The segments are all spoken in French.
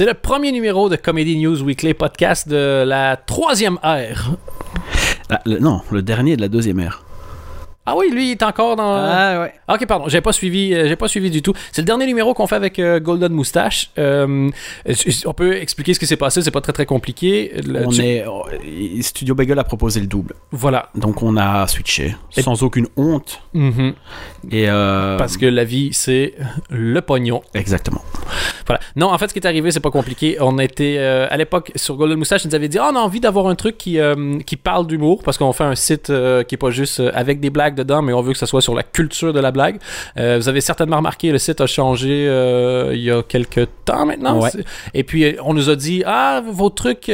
C'est le premier numéro de Comedy News Weekly podcast de la troisième ère. Ah, non, le dernier de la deuxième ère. Ah oui, lui, il est encore dans. Ah ouais. Ok, pardon, j'ai pas suivi, euh, j'ai pas suivi du tout. C'est le dernier numéro qu'on fait avec euh, Golden Moustache. Euh, on peut expliquer ce qui s'est passé, c'est pas très très compliqué. Le- On tu- est, oh, Studio Bagel a proposé le double. Voilà. Donc on a switché Et- sans aucune honte. Mhm. Et euh, Parce que la vie, c'est le pognon. Exactement. Voilà. Non, en fait, ce qui est arrivé, c'est pas compliqué. On était à l'époque sur Golden Moustache, ils nous avaient dit, Ah, on a envie d'avoir un truc qui qui parle d'humour parce qu'on fait un site qui est pas juste avec des blagues dedans, mais on veut que ça soit sur la culture de la blague. Euh, vous avez certainement remarqué, le site a changé euh, il y a quelques temps maintenant. Ouais. Et puis euh, on nous a dit, ah, vos trucs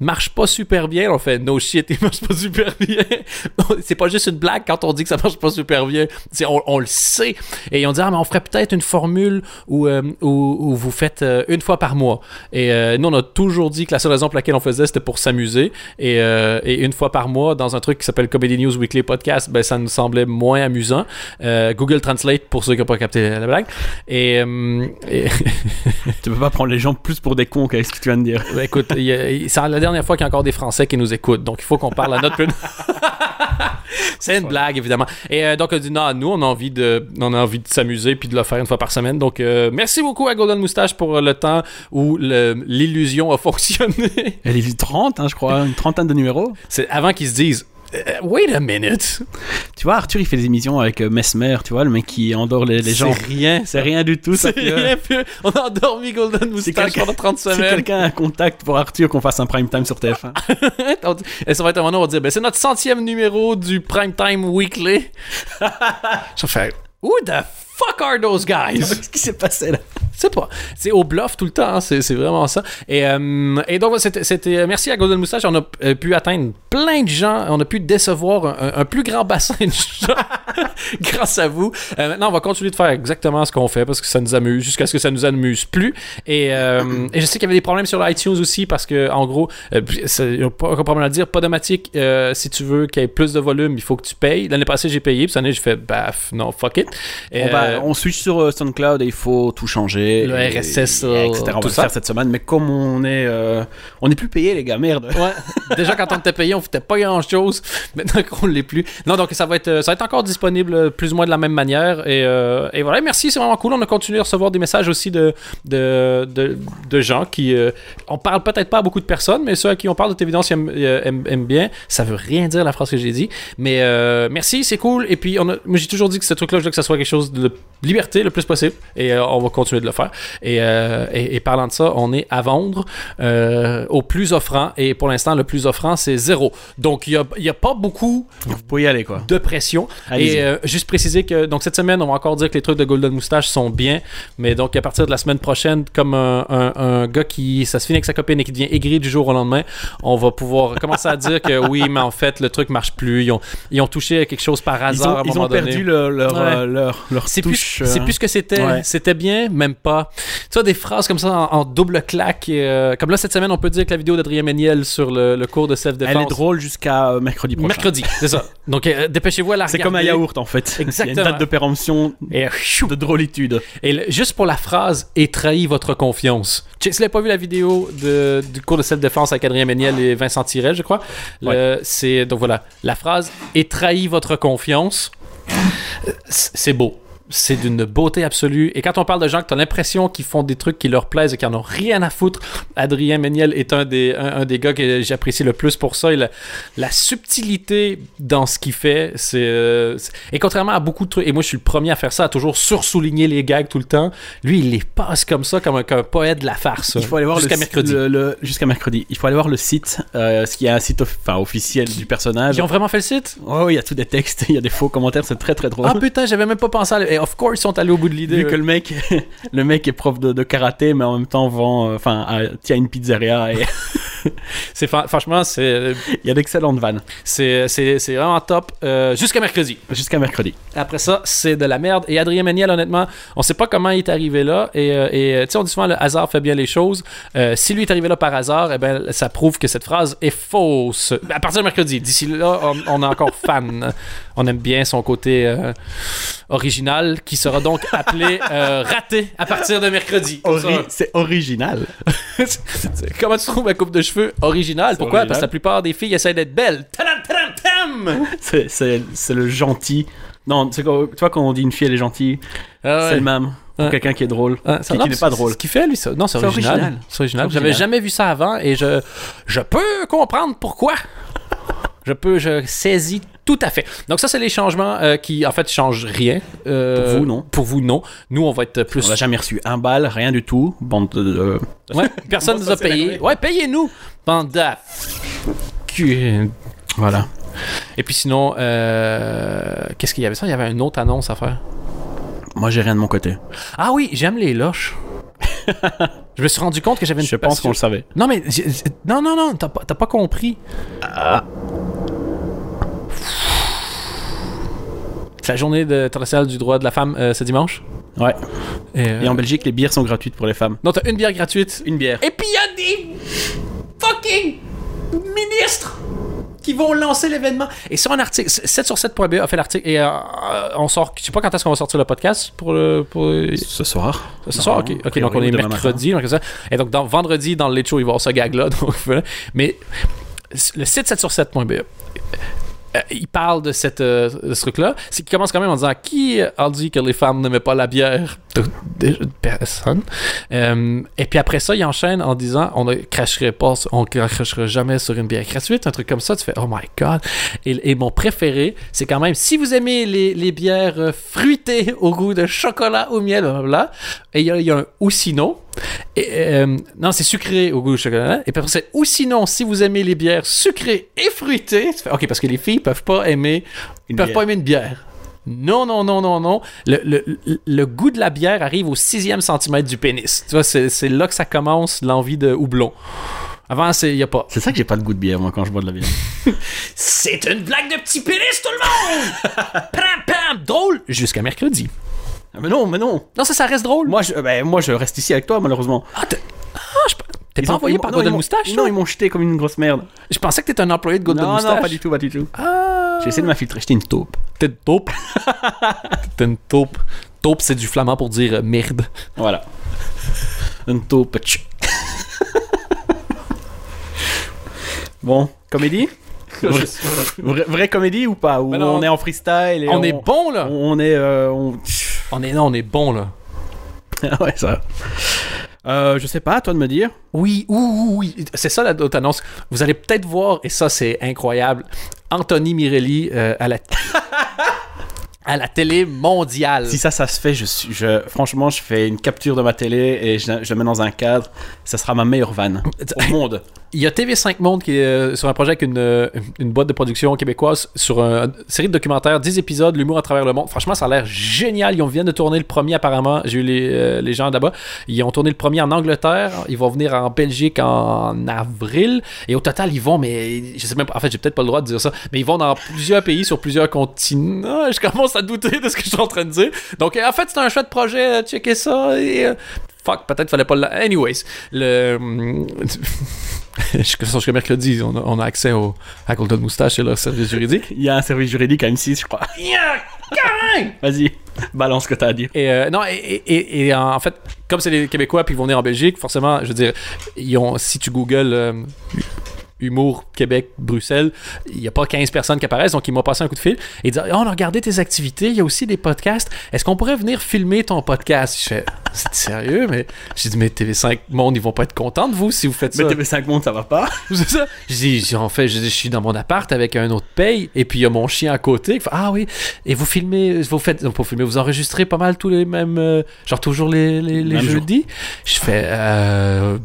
marchent pas super bien. On fait, no shit, ils marchent pas super bien. c'est pas juste une blague quand on dit que ça marche pas super bien. On, on le sait. Et ils ont dit, ah, mais on ferait peut-être une formule où, où, où vous faites une fois par mois. Et nous, on a toujours dit que la seule raison pour laquelle on faisait, c'était pour s'amuser. Et, et une fois par mois, dans un truc qui s'appelle Comedy News Weekly Podcast, ben, ça nous semblait moins amusant. Euh, Google Translate, pour ceux qui n'ont pas capté la blague. Et, euh, et- Tu peux pas prendre les gens plus pour des cons qu'avec ce que tu viens de dire. Écoute, c'est la dernière fois qu'il y a encore des Français qui nous écoutent, donc il faut qu'on parle à notre plus. c'est une blague, évidemment. Et euh, donc, on a dit, non, nous, on a envie de, on a envie de s'amuser puis de le faire une fois par semaine. Donc, euh, merci beaucoup à Golden Moustache pour le temps où l'illusion a fonctionné. Elle est 30, hein, je crois, une trentaine de numéros. c'est avant qu'ils se disent, wait a minute. Tu vois, Arthur, il fait des émissions avec euh, Mesmer, tu vois, le mec qui endort les, les gens. C'est rien. C'est rien du tout. C'est rien. puis On a endormi Golden Moustache quelqu'un- pendant 30 Si semaines. quelqu'un a un contact pour Arthur, qu'on fasse un prime time sur TF1. On dit- Et ça va être un moment où on va dire, ben, c'est notre centième numéro du Primetime Weekly. Je vais faire, who the fuck are those guys? Qu'est-ce qui s'est passé là? C'est pas. C'est au bluff tout le temps, hein, c'est vraiment ça. Et, euh, et donc, c'était- c'était. Merci à Golden Moustache, on a euh, pu atteindre plein de gens, on a pu décevoir un, un plus grand bassin de gens grâce à vous. Euh, maintenant, on va continuer de faire exactement ce qu'on fait parce que ça nous amuse, jusqu'à ce que ça nous amuse plus. Et, euh, et je sais qu'il y avait des problèmes sur iTunes aussi parce que, en gros, euh, pas aucun problème à dire, Podomatic, euh, si tu veux qu'il y ait plus de volume, il faut que tu payes. L'année passée, j'ai payé, puis cette année, j'ai fait, baf, non, fuck it. Et, on, va, euh, on switch sur euh, SoundCloud et il faut tout changer. Le et- RSS, et euh, etc. On va tout le ça. faire cette semaine, mais comme on est, euh, on est plus payé les gars, merde. Ouais. Déjà, quand on était payé, on foutait pas grand chose. Maintenant qu'on l'est plus. Non, donc ça va être, ça va être encore disponible plus ou moins de la même manière. Et, euh, et voilà, merci, c'est vraiment cool. On a continué à recevoir des messages aussi de, de, de, de gens qui. on parle peut-être pas à beaucoup de personnes, mais ceux à qui on parle de évidence aiment, aiment- aiment bien. Ça veut rien dire la phrase que j'ai dit. Mais merci, c'est cool. Et puis, on a, moi, j'ai toujours dit que ce truc-là, je veux que ça soit quelque chose de liberté le plus possible. Et euh, on va continuer de le faire. Et, euh, et, et parlant de ça, on est à vendre euh, au plus offrant. Et pour l'instant, le plus offrant, c'est zéro. Donc, il n'y a, a pas beaucoup Vous pouvez y aller quoi. de pression. Et juste préciser que donc cette semaine, on va encore dire que les trucs de Golden Moustache sont bien, mais donc à partir de la semaine prochaine, comme un, un- un gars qui ça se finit avec sa copine et qui devient aigri du jour au lendemain, on va pouvoir commencer à dire que oui, mais en fait le truc marche plus. Ils ont, ils ont touché à quelque chose par Ils hasard à ont, un ils moment ont perdu donné. leur, Ouais. leur, leur C'est plus, touche. c'est euh, plus ce que c'était. ouais. C'était bien, même pas. Tu vois, des phrases comme ça en, en double claque. et, euh, comme là, cette semaine, on peut dire que la vidéo d'Adrien Méniel sur le, le cours de self-défense. Elle est drôle jusqu'à euh, mercredi prochain. Mercredi, c'est ça. Donc, euh, dépêchez-vous à la C'est comme un yaourt en fait. Il y a Exactement. une date de péremption Et de drôlitude. Et le- juste pour la phrase et trahi votre confiance. Tu- Si vous n'avez pas vu la vidéo de, du cours de self-défense avec Adrien Méniel et Vincent Tirel, je crois, c'est donc voilà la phrase et trahi votre confiance. euh, C'est beau. C'est d'une beauté absolue. Et quand on parle de gens que tu as l'impression qu'ils font des trucs qui leur plaisent et qui en ont rien à foutre, Adrien Méniel est un des, un, un des gars que j'apprécie le plus pour ça. Et la, la subtilité dans ce qu'il fait, c'est. euh, c'est- et contrairement à beaucoup de trucs, et moi je suis le premier à faire ça, à toujours sursouligner les gags tout le temps, lui il les passe comme ça, comme un, comme un poète de la farce. Il faut aller voir jusqu'à le, mercredi. le- le- jusqu'à mercredi. Il faut aller voir le site, euh, ce qui est un site enfin, officiel du personnage. Ils ont vraiment fait le site? Oh, oui, il y a tous des textes, il y a des faux commentaires, c'est très très drôle. Ah putain, j'avais même pas pensé à. Et of course, ils sont allés au bout de l'idée. Vu que le mec, le mec est prof de, de karaté, mais en même temps vend, euh, enfin, tient une pizzeria et c'est franchement, c'est Il y a d'excellentes vannes. c'est vraiment top euh, jusqu'à mercredi. Jusqu'à mercredi. Après ça, c'est de la merde. Et Adrien Méniel, honnêtement, on sait pas comment il est arrivé là. Et, euh, et, euh, tu sais, on dit souvent le hasard fait bien les choses. Euh, si lui est arrivé là par hasard, eh ben, ça prouve que cette phrase est fausse. À partir de mercredi. D'ici là, on, on est encore fan. On aime bien son côté euh, original, qui sera donc appelé euh, raté à partir de mercredi. Ori- C'est original. Comment tu trouves ma coupe de cheveux? Originale? Pourquoi? original. Parce que la plupart des filles essaient d'être belles. C'est- le gentil. Non, tu vois, quand on dit une fille elle est gentille, Ah ouais. c'est le même. Pour quelqu'un qui est drôle. Ah, ça- qui n'est c'est- pas drôle. Ce qu'il fait, lui, ça- non, c'est original. original. C'est original. J'avais original. jamais vu ça avant et je, je peux comprendre pourquoi. Je peux, je saisis tout à fait. Donc ça, c'est les changements euh, qui, en fait, changent rien. Euh, Pour vous, non. Pour vous, non. Nous, on va être plus... On n'a jamais reçu un bal, rien du tout. Bande de. de- Ouais, personne nous a payé. Ouais, payez-nous. Banda. Cul. Voilà. Et puis sinon, euh, qu'est-ce qu'il y avait ça? Il y avait une autre annonce à faire. Moi, j'ai rien de mon côté. Ah oui, j'aime les loches. je me suis rendu compte que j'avais une Je pense qu'on le savait. Non, mais. Non, non, non, t'as pas, t'as pas compris. C'est la journée de- internationale du droit de la femme euh, ce dimanche? Ouais. Et, euh, Et en Belgique, les bières sont gratuites pour les femmes. Non, t'as une bière gratuite. Une bière. Et puis il y a des fucking ministres qui vont lancer l'événement. Et sur un article, 7 sur 7.be a fait l'article. Et euh, on sort. Je sais pas quand est-ce qu'on va sortir le podcast pour le. Pour, Ce soir. Ce soir, ok. Donc on est mercredi. Donc ça. Et donc, dans, vendredi, dans le show, il va y avoir ce gag-là. Donc, voilà. Mais le site 7 sur 7.be, euh, il parle de, cette, euh, ce truc-là. C'est qu'il commence quand même en disant Qui a dit que les femmes n'aimaient pas la bière de, personne? Euh, et puis après ça, il enchaîne en disant On ne cracherait pas, on crachera jamais sur une bière gratuite. Un truc comme ça, tu fais Oh my god. Et, mon préféré, c'est quand même si vous aimez les, bières euh, fruitées au goût de chocolat ou miel, blablabla, et il y, il y a un ou sinon. Et, euh, non, c'est sucré au goût de chocolat. Et ou sinon, si vous aimez les bières sucrées et fruitées, ok, parce que les filles peuvent pas aimer, Une peuvent bière. pas aimer une bière. Non, non, non, non, non. Le, le- le- le goût de la bière arrive au sixième centimètre du pénis. Tu vois, c'est là que ça commence l'envie de houblon. Avant, il n'y a pas. C'est ça que j'ai pas de goût de bière, moi, quand je bois de la bière. C'est une blague de petit pénis, tout le monde! pam, pam, drôle! Jusqu'à mercredi. Ah, mais non, mais non. Non, ça, ça reste drôle. Moi, je, ben, moi, je reste ici avec toi, malheureusement. Ah, t'es ah, je- pas ont- envoyé par non, Golden Moustache, Non, ils m'ont jeté comme une grosse merde. Je pensais que t'étais un employé de Golden non, Moustache. non, pas du tout, pas du tout. Ah. J'ai essayé de m'infiltrer, j'étais une taupe. T'es une taupe? T'es une taupe. Taupe, c'est du flamand pour dire euh, merde. Voilà. Une taupe. bon, comédie? Vraie comédie ou pas? Ou non. on est en freestyle et On est bon, là. On est. euh, on- On est, non, on est bon, là. ouais, ça. Euh, je sais pas, à toi de me dire. Oui, oui, oui, oui. C'est ça la d'autre annonce. Vous allez peut-être voir, et ça c'est incroyable, Anthony Mirelli euh, à la à la télé mondiale. Si ça, ça se fait, je suis, je, franchement, je fais une capture de ma télé et je, je la mets dans un cadre. Ça sera ma meilleure vanne au monde. Il y a TV5 Monde qui est euh, sur un projet avec une, euh, une boîte de production québécoise sur un- une série de documentaires, 10 épisodes, l'humour à travers le monde. Franchement, ça a l'air génial. Ils viennent de tourner le premier apparemment. J'ai eu les, euh, les gens là-bas. Ils ont tourné le premier en Angleterre. Ils vont venir en Belgique en avril. Et au total, ils vont, mais je sais même pas. En fait, j'ai peut-être pas le droit de dire ça. Mais ils vont dans plusieurs pays, sur plusieurs continents. Je commence à douter de ce que je suis en train de dire. Donc, en fait, c'est un chouette projet. Checker ça. Et, fuck, peut-être fallait pas le. Anyways, le. Jusqu'à mercredi, on a, on a accès au, à Golden Moustache et leur service juridique. Il y a un service juridique à M6, je crois. Vas-y, balance ce que t'as à dire. Et euh, non, et, et- et- et en fait, comme c'est les Québécois puis ils vont venir en Belgique, forcément, je veux dire, ils ont, si tu googles euh, humour Québec Bruxelles, il n'y a pas 15 personnes qui apparaissent, donc ils m'ont passé un coup de fil et disent oh, on a regardé tes activités, il y a aussi des podcasts. Est-ce qu'on pourrait venir filmer ton podcast? Je fais c'est sérieux, mais j'ai dit mais TV5 Monde, ils vont pas être contents de vous si vous faites ça. Mais TV5 Monde, ça va pas. C'est ça. Je dis, j'ai- en fait, je, suis dans mon appart avec un autre paye, et puis il y a mon chien à côté. fait, ah oui, et vous filmez, vous faites, non, pas filmer, vous enregistrez pas mal tous les mêmes, euh, genre toujours les, les, les jour. jeudis? Je fais, euh,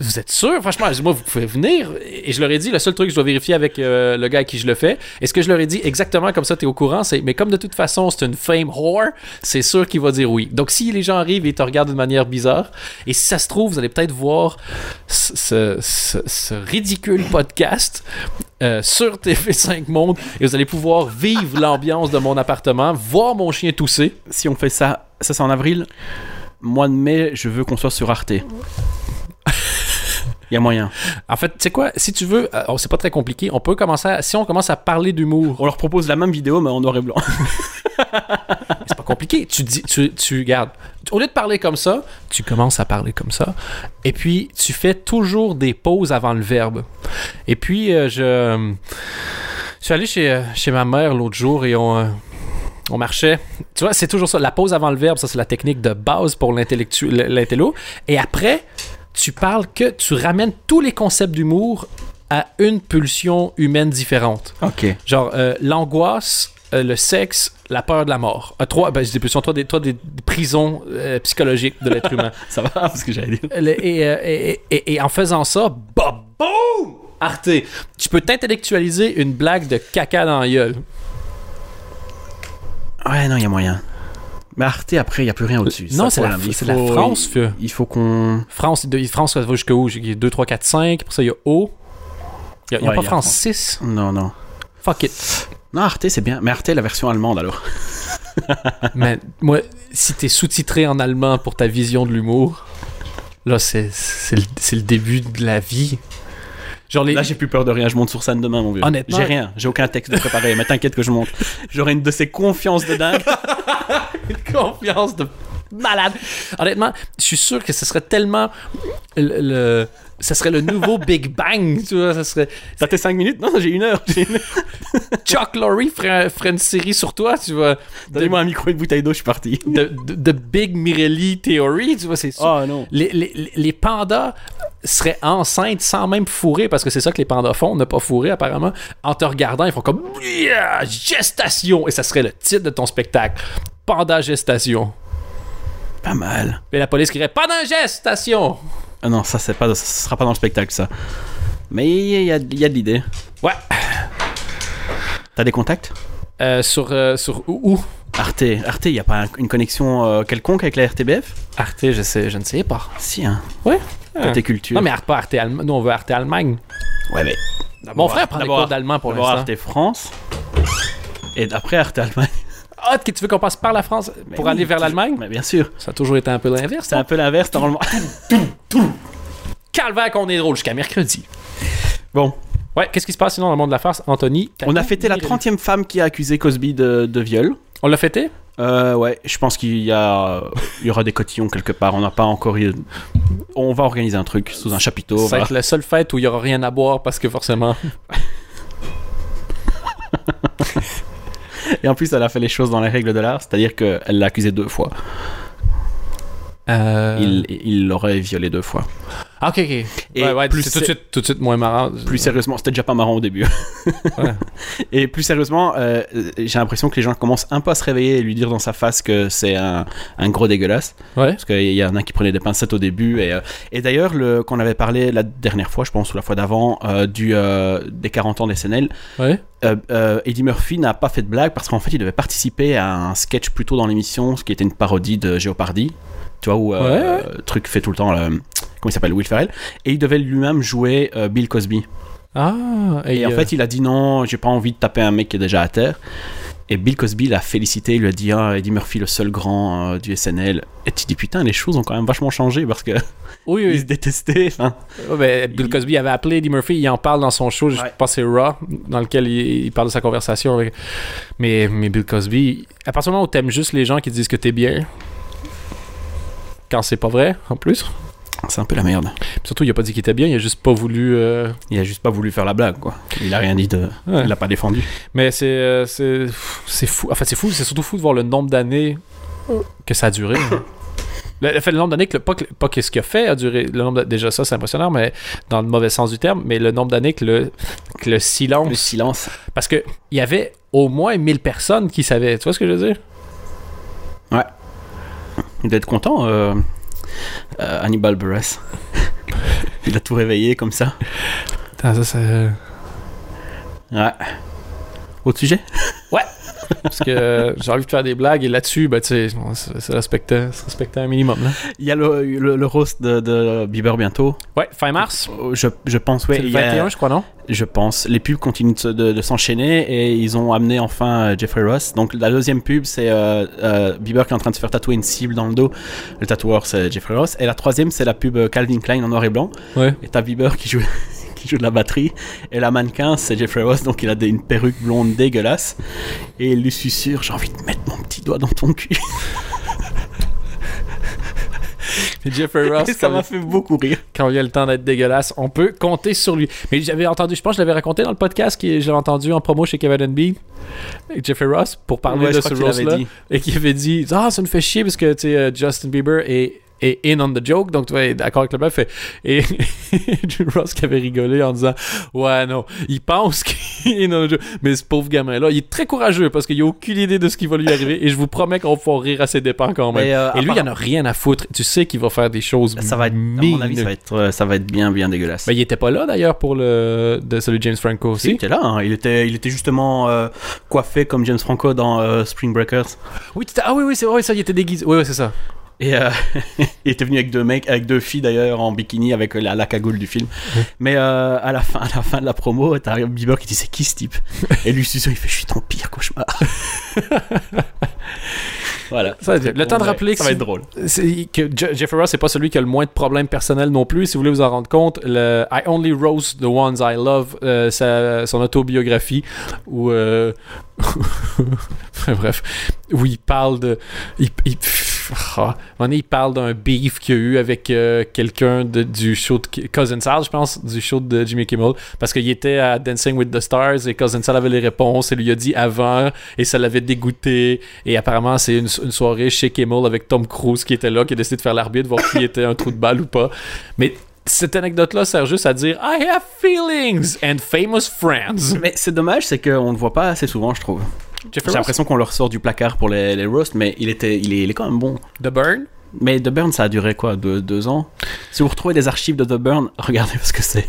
vous êtes sûr? Franchement, moi, vous pouvez venir. Et je leur ai dit, le seul truc que je dois vérifier avec euh, le gars à qui je le fais, est-ce que je leur ai dit exactement comme ça, tu es au courant? C'est, mais comme de toute façon, c'est une fame whore, c'est sûr qu'il va dire oui. Donc, si les gens arrivent et te regardent d'une manière bizarre, et si ça se trouve, vous allez peut-être voir ce, ce- ce ridicule podcast euh, sur TV5 Monde et vous allez pouvoir vivre l'ambiance de mon appartement, voir mon chien tousser. Si on fait ça, ça c'est en avril. Mois de mai, je veux qu'on soit sur Arte. Il y a moyen. En fait, tu sais quoi, si tu veux, euh, oh, c'est pas très compliqué, on peut commencer à, si on commence à parler d'humour, On leur propose la même vidéo, mais en noir et blanc. c'est pas compliqué. Tu dis, tu, tu gardes. Au lieu de parler comme ça, tu commences à parler comme ça. Et puis, tu fais toujours des pauses avant le verbe. Et puis, euh, je, je suis allé chez, euh, chez ma mère l'autre jour et on, euh, on marchait. Tu vois, c'est toujours ça. La pause avant le verbe, ça, c'est la technique de base pour l'intello. Et après, tu parles que tu ramènes tous les concepts d'humour à une pulsion humaine différente. ok. Genre, euh, l'angoisse, euh, le sexe, la peur de la mort. Euh, trois, ben, je dis plus, toi, des, toi, des des prisons euh, psychologiques de l'être humain. Ça va, parce que j'allais dire. Et, et- et- et en faisant ça, boum! Arte! Tu peux t'intellectualiser une blague de caca dans la gueule. Ouais, non, il y a moyen. Mais Arte, après, il n'y a plus rien au-dessus. Non, c'est la- la France, Il, il faut qu'on. France, France, ça va jusqu'où? Il y a 2, 3, 4, 5. Pour ça, il y a O. Il n'y a, y a Ouais, pas y a France France. 6. Non, non. Fuck it. Non, Arte, c'est bien. Mais Arte, la version allemande, alors. Mais moi, si t'es sous-titré en allemand pour ta vision de l'humour, là, c'est c'est le, c'est le début de la vie. Genre, les, Là, j'ai plus peur de rien. Je monte sur scène demain, mon vieux. Honnêtement- J'ai rien. J'ai aucun texte de préparé. mais t'inquiète que je monte. J'aurai une de ces confiances de dingue. une confiance de malade. Honnêtement, je suis sûr que ce serait tellement le, le- ce serait le nouveau Big Bang, tu vois, ce serait T'as tes 5 minutes? Non, j'ai une heure. Une heure. Chuck Lorre ferait, ferait une série sur toi, tu vois. Donnez-moi un micro et une bouteille d'eau, je suis parti. De Big Mirelli Theory, tu vois, c'est sûr. Oh non. Les, les, les- les pandas seraient enceintes sans même fourrer, parce que c'est ça que les pandas font, ne pas fourrer apparemment. En te regardant, ils font comme Yeah, gestation, et ça serait le titre de ton spectacle. Panda gestation. Pas mal. Et la police crierait Pendant gestation. Ah non, ça, c'est pas, ça sera pas dans le spectacle, ça. Mais il y a, il y a de l'idée. Ouais. T'as des contacts? Euh, sur, euh, sur où, où? Arte, Arte, il n'y a pas un- une connexion euh, quelconque avec la RTBF Arte, je sais, je ne sais pas. Si, hein. Ouais. Côté culture. Non, mais Arte, pas Arte Allemagne. Nous, on veut Arte Allemagne. Ouais, mais. Mon frère prend des cours d'allemand pour l'instant. Arte France. Et après Arte Allemagne. Ah, ok, tu veux qu'on passe par la France pour Mais aller oui, vers l'Allemagne? Mais bien sûr. Ça a toujours été un peu l'inverse. C'est un peu l'inverse, normalement. Calvaire qu'on est drôle jusqu'à mercredi. Bon, Ouais, qu'est-ce qui se passe sinon dans le monde de la farce, Anthony? on a fêté la mis- 30e femme qui a accusé Cosby de, de viol. On l'a fêté? Euh, ouais, je pense qu'il y, a, il y aura des cotillons quelque part. On n'a pas encore eu. On va organiser un truc sous un chapiteau. Ça va être la seule fête où il y aura rien à boire parce que forcément. Et en plus, elle a fait les choses dans les règles de l'art, c'est-à-dire qu'elle l'a accusé deux fois. Euh... Il il l'aurait violé deux fois. Ah, ok, ok. Et ouais, ouais, plus c'est tout de suite, tout de suite moins marrant. Plus sérieusement, c'était déjà pas marrant au début. Ouais. Et plus sérieusement, euh, j'ai l'impression que les gens commencent un peu à se réveiller et lui dire dans sa face que c'est un, un gros dégueulasse. Parce qu'il y en a qui prenaient des pincettes au début. Et, euh, et d'ailleurs, le- qu'on avait parlé la dernière fois, je pense, ou la fois d'avant, euh, du, des 40 ans des SNL, Eddie Murphy n'a pas fait de blague parce qu'en fait, il devait participer à un sketch plutôt dans l'émission, ce qui était une parodie de Jeopardy. Tu vois, où euh, Ouais, euh, truc fait tout le temps, le- comment il s'appelle, Will Ferrell. Et il devait lui-même jouer euh, Bill Cosby. Ah, Et, en euh, fait, il a dit non, j'ai pas envie de taper un mec qui est déjà à terre. Et Bill Cosby l'a félicité, il lui a dit ah, Eddie Murphy, le seul grand euh, du SNL. Et tu dis putain, les choses ont quand même vachement changé parce que oui, ils oui. se détestaient. Bill Il- Cosby avait appelé Eddie Murphy, il en parle dans son show, je pense c'est Raw, dans lequel il, il parle de sa conversation avec. Mais, mais Bill Cosby, à partir du moment où t'aimes juste les gens qui disent que t'es bien, quand c'est pas vrai, en plus. c'est un peu la merde. Surtout, il a pas dit qu'il était bien, il a juste pas voulu. euh, Il a juste pas voulu faire la blague, quoi. Il a rien dit de. Ouais. Il l'a pas défendu. Mais c'est euh, c'est c'est fou. En fait, c'est fou. C'est surtout fou de voir le nombre d'années que ça a duré. Le, fait le nombre d'années que le- pas que, pas que ce qu'il a fait a duré. Le nombre de- déjà ça, c'est impressionnant, mais dans le mauvais sens du terme. Mais le nombre d'années que le que le silence. Le silence. Parce que il y avait au moins 1000 personnes qui savaient. Tu vois ce que je veux dire? Il doit être content, euh, euh, Hannibal Buress. Il a tout réveillé comme ça. Putain, ça, ça... Ouais. Autre sujet? Parce que euh, j'ai envie de faire des blagues et là-dessus, ben, tu sais, respecter, c'est respecter un minimum. Là. Il y a le, le, le roast de, de Bieber bientôt. Ouais, fin mars. Euh, Je, je pense, ouais. c'est le il y a- 21, je crois, non? Je pense. Les pubs continuent de, se- de- de s'enchaîner et ils ont amené enfin euh, Jeffrey Ross. Donc la deuxième pub, c'est euh, euh, Bieber qui est en train de se faire tatouer une cible dans le dos. Le tatoueur, c'est Jeffrey Ross. Et la troisième, c'est la pub Calvin Klein en noir et blanc. Ouais. Et t'as Bieber qui joue, qui joue de la batterie. Et la mannequin, c'est Jeffrey Ross. Donc il a des- une perruque blonde dégueulasse. Et il lui susurre J'ai envie de mettre mon petit doigt dans ton cul. Et Jeffrey Ross, Et ça m'a fait beaucoup rire. quand il a le temps d'être dégueulasse, on peut compter sur lui. Mais j'avais entendu, je pense que je l'avais raconté dans le podcast que j'avais entendu en promo chez Kevin B. Jeffrey Ross pour parler Ouais, de ce dit. et qui avait dit Ah, ça me fait chier parce que tu sais, euh, Justin Bieber est, est in on the joke, donc tu vois, d'accord avec le bluff. Et, et Drew Ross qui avait rigolé en disant Ouais, non, il pense qu'il est in on the joke. Mais ce pauvre gamin-là, il est très courageux parce qu'il a aucune idée de ce qui va lui arriver et je vous promets qu'on va pouvoir rire à ses dépens quand même. Mais, euh, et lui, il en a rien à foutre. Tu sais qu'il va faire des choses. Ça va être, à mon avis, ça va être, ça va être bien, bien dégueulasse. Ben, il était pas là d'ailleurs pour le de celui de James Franco Si, il aussi. était là, hein. il, était, il était justement euh, coiffé comme James Franco dans euh, Spring Breakers. Oui, ah oui, oui, c'est vrai, ça, il était déguisé. Oui, oui, c'est ça. Et euh, il était venu avec deux mecs, avec deux filles d'ailleurs en bikini avec la, la cagoule du film. Mais euh, à la fin, à la fin de la promo, t'as Bieber qui dit c'est qui ce type? Et lui susurre, il fait je suis ton pire cauchemar. voilà. Ça, le temps de rappeler que ça va être drôle. c'est que Je- Jeffrey Ross c'est pas celui qui a le moins de problèmes personnels non plus si vous voulez vous en rendre compte le I Only Roast the Ones I Love euh, sa- son autobiographie où euh, enfin, bref où il parle de il, il, pff, ah, il parle d'un beef qu'il y a eu avec euh, quelqu'un du show de Cousin Sal je pense du show de Jimmy Kimmel parce qu'il était à Dancing with the Stars et Cousin Sal avait les réponses et lui a dit avant et ça l'avait dégoûté et apparemment c'est une, soirée chez Kimmel avec Tom Cruise qui était là qui a décidé de faire l'arbitre voir qui était un trou de balle ou pas mais cette anecdote-là sert juste à dire I have feelings and famous friends. Mais c'est dommage, c'est qu'on le voit pas assez souvent, je trouve. J'ai l'impression qu'on le ressort du placard pour les, les roasts, mais il, était, il, est, il est quand même bon. The Burn? Mais The Burn, ça a duré quoi deux, deux ans? Si vous retrouvez des archives de The Burn, regardez parce que c'est.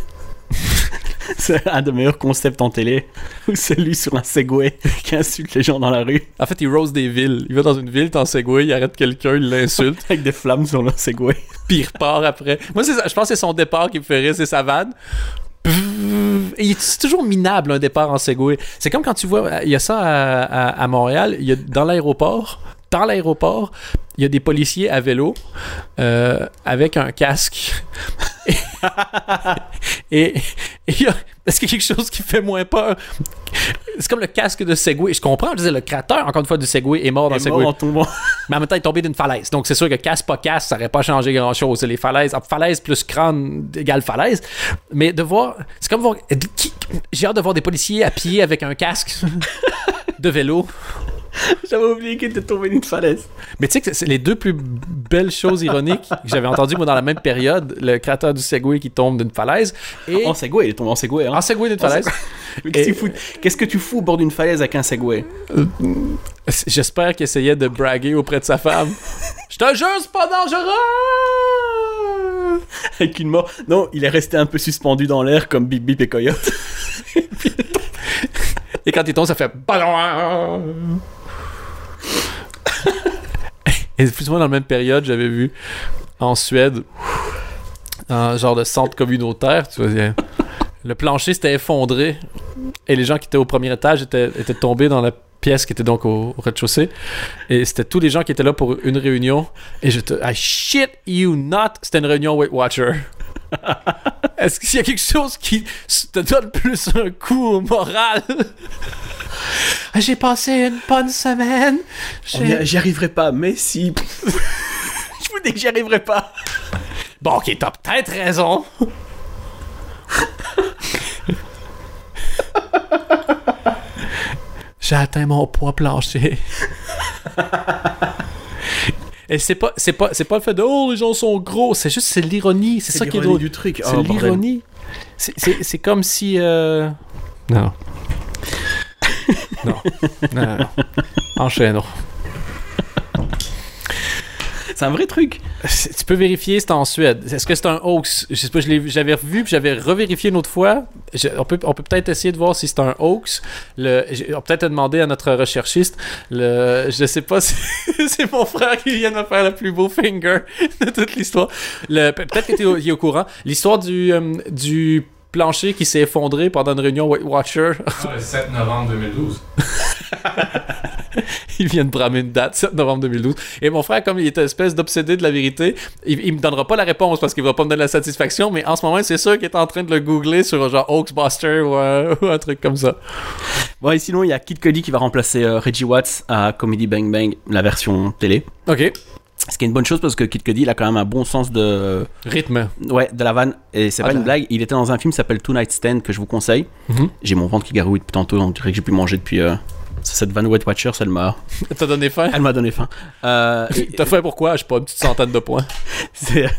c'est un des meilleurs concepts en télé. Ou celui sur un Segway qui insulte les gens dans la rue En fait, il rose des villes. Il va dans une ville, t'en Segway, il arrête quelqu'un, il l'insulte, avec des flammes sur le Segway. puis il repart après. Moi, ça- je pense que c'est son départ qui me fait rire, c'est sa vanne. C'est toujours minable un départ en Segway. C'est comme quand tu vois, il y a ça à Montréal, il y a dans l'aéroport, dans l'aéroport, il y a des policiers à vélo euh, avec un casque. et il est-ce qu'il y a quelque chose qui fait moins peur? C'est comme le casque de Segway. Je comprends, je disais, le créateur, encore une fois, du Segway est mort dans le est mort Segway. en tombant. Mais en même temps, il est tombé d'une falaise. Donc, c'est sûr que casse, pas casse, ça n'aurait pas changé grand-chose. Les falaises. ah, Falaise plus crâne égale falaise. Mais de voir... C'est comme voir... J'ai hâte de voir des policiers à pied avec un casque de vélo. J'avais oublié qu'il était tombé d'une falaise. Mais tu sais que c'est les deux plus belles choses ironiques que j'avais entendues, moi, dans la même période. Le créateur du Segway qui tombe d'une falaise. Et... En Segway, il est tombé en Segway. Hein. En Segway d'une falaise. Mais Qu'est-ce et- que tu fous- Qu'est-ce que tu fous au bord d'une falaise avec un Segway? J'espère qu'il essayait de braguer auprès de sa femme. Je te jure, c'est pas dangereux! Avec une mort. Non, il est resté un peu suspendu dans l'air comme Bip Bip et Coyote. Et quand il tombe, ça fait ballon. Et plus ou moins dans la même période, j'avais vu en Suède un genre de centre communautaire. Tu vois, le plancher s'était effondré et les gens qui étaient au premier étage étaient, étaient tombés dans la pièce qui était donc au, au rez-de-chaussée. Et c'était tous les gens qui étaient là pour une réunion. Et je te. I shit you not! C'était une réunion Weight Watcher. Est-ce qu'il y a quelque chose qui te donne plus un coup au moral? Ah, J'ai passé une bonne semaine. Y- J'y arriverai pas, mais si. Je vous dis que j'y arriverai pas. Bon, ok, t'as peut-être raison. J'ai atteint mon poids plancher. Et c'est pas, c'est pas, c'est pas le fait de oh les gens sont gros, c'est juste c'est l'ironie, c'est ça qui est drôle. du truc. C'est Oh, l'ironie. C'est- C'est c'est comme si euh... non. non. Non, non. Enchaînons. C'est un vrai truc. Tu peux vérifier, c'est en Suède. Est-ce que c'est un hoax? Je sais pas, j'avais revu, puis j'avais revérifié une autre fois. Je- on peut on peut peut-être essayer de voir si c'est un hoax. Le, on peut peut-être demander à notre recherchiste. Le, je sais pas si c'est mon frère qui vient de me faire le plus beau finger de toute l'histoire. Peut-être qu'il est au- il est au courant. L'histoire du, euh, du plancher qui s'est effondré pendant une réunion Weight Watcher. Ah, le 7 novembre 2012. il vient de bramer une date, 7 novembre 2012. Et mon frère, comme il est une espèce d'obsédé de la vérité, il, il me donnera pas la réponse parce qu'il va pas me donner la satisfaction, mais en ce moment, c'est sûr qu'il est en train de le googler sur genre Oaksbuster ou, un- ou un truc comme ça. Bon, et sinon, il y a Kid Cudi qui va remplacer euh, Reggie Watts à Comedy Bang Bang, la version télé. Ok. Ce qui est une bonne chose parce que Kid Cudi, il a quand même un bon sens de, Rythme. ouais, de la vanne. Et c'est Ah, pas une blague. Il était dans un film qui s'appelle Tonight Stand que je vous conseille. Mhm. J'ai mon ventre qui garouille depuis tantôt. On dirait que j'ai pu manger depuis. euh, Cette vanne Wet Watcher, elle m'a, T'as donné faim? elle m'a donné faim. Euh, T'as faim pourquoi? Je sais pas, une petite centaine de points. c'est,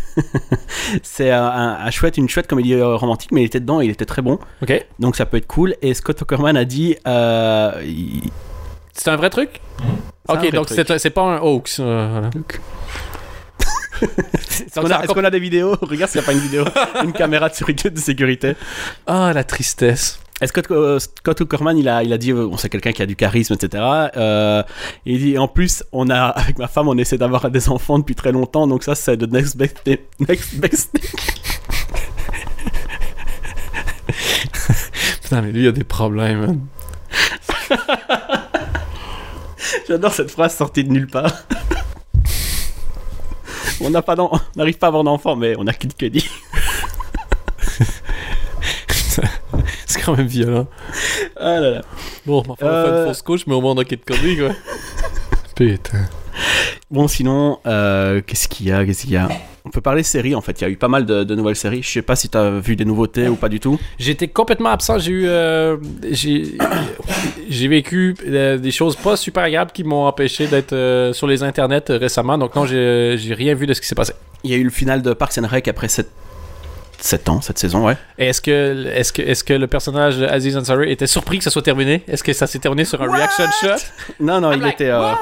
c'est un, un- un chouette, une chouette comédie euh, romantique, mais il était dedans, et il était très bon. Ok. Donc ça peut être cool. Et Scott Ackerman a dit, euh, il- C'est un vrai truc? Ok, vrai donc c'est pas un hoax. euh, voilà. Est-ce qu'on a, des vidéos? Regarde s'il n'y a pas une vidéo, une caméra. De sécurité. Ah, la tristesse. Et Scott, euh, Scott il a, il a dit, euh, on sait quelqu'un qui a du charisme, etc. Euh, et il dit, en plus, on a, avec ma femme, on essaie d'avoir des enfants depuis très longtemps, donc ça, c'est the next best thing. Next best. Putain, mais lui, il a des problèmes. man. J'adore cette phrase sortie de nulle part. on n'a pas n'arrive pas à avoir d'enfants, mais on a Kid Cudi. c'est quand même violent. Ah là là. Bon, on va faire Euh. une fausse couche, mais au moins on a Kid Cudi, quoi. Putain. Bon, sinon, euh, qu'est-ce qu'il y a Qu'est-ce qu'il y a? On peut parler séries, en fait. Il y a eu pas mal de, de nouvelles séries. Je sais pas si t'as vu des nouveautés ou pas du tout. J'étais complètement absent. J'ai eu. euh, j'ai, vécu euh, des choses pas super agréables qui m'ont empêché d'être euh, sur les internets récemment. Donc, non, j'ai, rien vu de ce qui s'est passé. Il y a eu le final de Parks and Rec après 7, 7 ans, cette saison, ouais. Et Est-ce que, est-ce que, est-ce que le personnage Aziz Ansari était surpris que ça soit terminé? Est-ce que ça s'est terminé sur un reaction shot? Non, non, I'm il like, était. euh,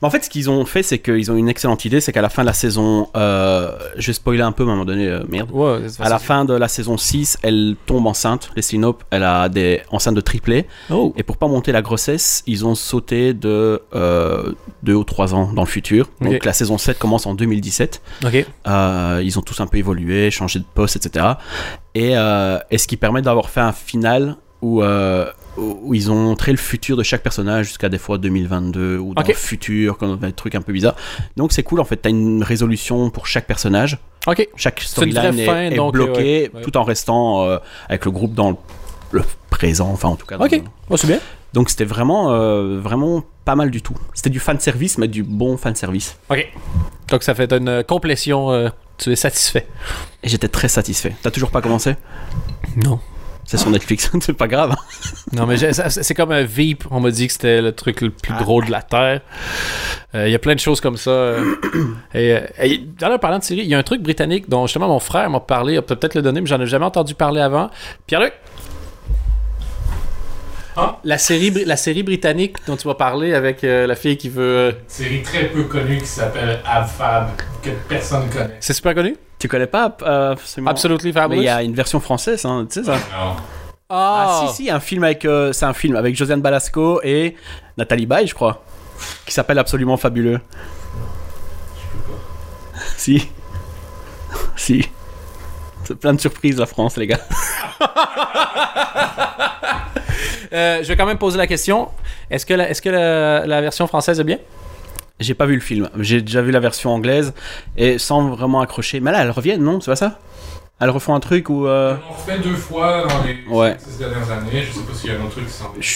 Mais en fait, ce qu'ils ont fait, c'est qu'ils ont une excellente idée. C'est qu'à la fin de la saison. Euh... Je vais spoiler un peu, mais à un moment donné, euh, merde. Ouais, À la fin de la saison 6, elle tombe enceinte. Leslie Knope, elle a des enceintes de triplé. Oh. Et pour pas monter la grossesse, ils ont sauté de 2 ou 3 ans dans le futur. Donc la saison 7 commence en 2017. Ok. Euh, ils ont tous un peu évolué, changé de poste, etc. Et, euh, et ce qui permet d'avoir fait un final où, euh, où ils ont montré le futur de chaque personnage jusqu'à des fois 2022 ou dans Ok. le futur, comme des trucs un peu bizarres. Donc c'est cool en fait, t'as une résolution pour chaque personnage. Ok. Chaque storyline est, fin, est donc, bloquée euh, ouais, ouais. tout en restant euh, avec le groupe dans le, le présent, enfin en tout cas. Ok. Oh, c'est bien. Donc c'était vraiment, euh, vraiment pas mal du tout. C'était du fan service, mais du bon fan service. Ok. Donc, ça fait une complétion. euh, tu es satisfait Et j'étais très satisfait. T'as toujours pas commencé? Non. C'est sur Netflix, c'est pas grave. Non, mais c'est comme un Veep. On m'a dit que c'était le truc le plus gros de la Terre. Euh, Il y a plein de choses comme ça. euh. et, euh, et d'ailleurs, parlant de série, il y a un truc britannique dont justement mon frère m'a parlé. Peut-être le donner, mais j'en ai jamais entendu parler avant. Pierre-Luc? Ah? la, série, la série britannique dont tu vas parler avec euh, la fille qui veut. euh, série très peu connue qui s'appelle Abfab, que personne connaît. C'est super connu? Tu connais pas euh, absolument Absolutely Mais Fabulous il y a une version française, hein, tu sais ça Non. Ah, si, si, un film avec. euh, c'est un film avec Josiane Balasco et Nathalie Baye, je crois. Qui s'appelle Absolument Fabuleux. Si. si. C'est plein de surprises, la France, les gars. Euh, je vais quand même poser la question. Est-ce que, la, est-ce que la, la version française est bien? J'ai pas vu le film. J'ai déjà vu la version anglaise et sans vraiment accrocher. Mais là, elles reviennent, non? C'est pas ça? Elles refont un truc où. euh, On refait deux fois dans les Ouais. six dernières années. Je sais pas s'il y a un autre truc qui.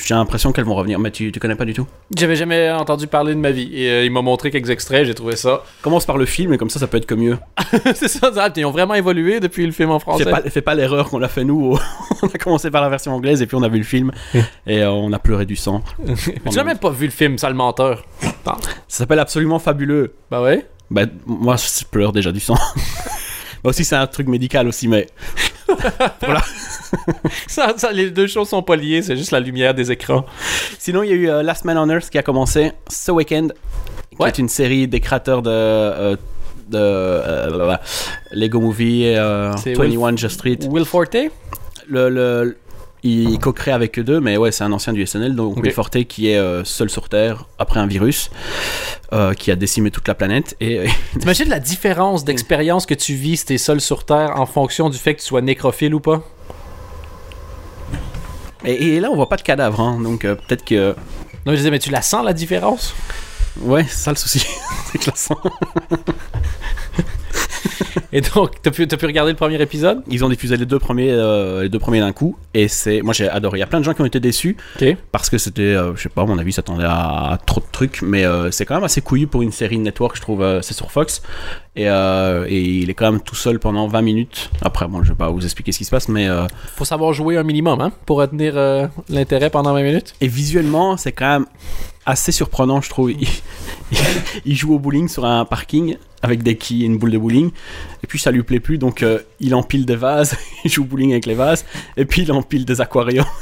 J'ai l'impression qu'elles vont revenir, mais tu, tu connais pas du tout? J'avais jamais entendu parler de ma vie. Et euh, il m'a montré quelques extraits, j'ai trouvé ça. Commence par le film et comme ça, ça peut être que mieux. c'est ça, ça, ils ont vraiment évolué depuis le film en français. Fais pas, fais pas l'erreur qu'on a fait nous. on a commencé par la version anglaise et puis on a vu le film et euh, on a pleuré du sang. Tu n'as même pas vu le film, sale menteur. Ça s'appelle absolument fabuleux. Bah ouais. Bah, moi, je pleure déjà du sang. Moi aussi, c'est un truc médical aussi, mais Ça, ça, les deux choses sont pas liées, c'est juste la lumière des écrans. sinon, il y a eu euh, Last Man on Earth qui a commencé ce week-end, qui Ouais. est une série des créateurs de euh, de euh, Lego Movie, C'est 21 Just Street. Will Forte? Le, le- il co-crée avec eux deux, mais ouais, c'est un ancien du SNL, donc Ok. Will Forte qui est euh, seul sur Terre après un virus euh, qui a décimé toute la planète. Et T'imagines la différence d'expérience que tu vis si t'es seul sur Terre en fonction du fait que tu sois nécrophile ou pas? Et, et là, on voit pas de cadavre, hein, donc euh, peut-être que. Non, je disais, mais tu la sens la différence? Ouais, c'est ça le souci. c'est que je la sens. Et donc, t'as pu, regarder le premier épisode? Ils ont diffusé les deux premiers, euh, les deux premiers d'un coup, et c'est. Moi, j'ai adoré. Il y a plein de gens qui ont été déçus parce que c'était, euh, je sais pas, à mon avis, s'attendait à, à trop de trucs, mais euh, c'est quand même assez couillu pour une série de network, je trouve. euh, c'est sur Fox, et, et il est quand même tout seul pendant 20 minutes. Après, bon, je vais pas vous expliquer ce qui se passe, mais. Faut savoir jouer un minimum, hein, pour retenir l'intérêt pendant 20 minutes. Et visuellement, c'est quand même assez surprenant, je trouve. Il, joue au bowling sur un parking avec des quilles et une boule de bowling. Et puis ça lui plaît plus, donc euh, il empile des vases, il joue au bowling avec les vases, et puis il empile des aquariums.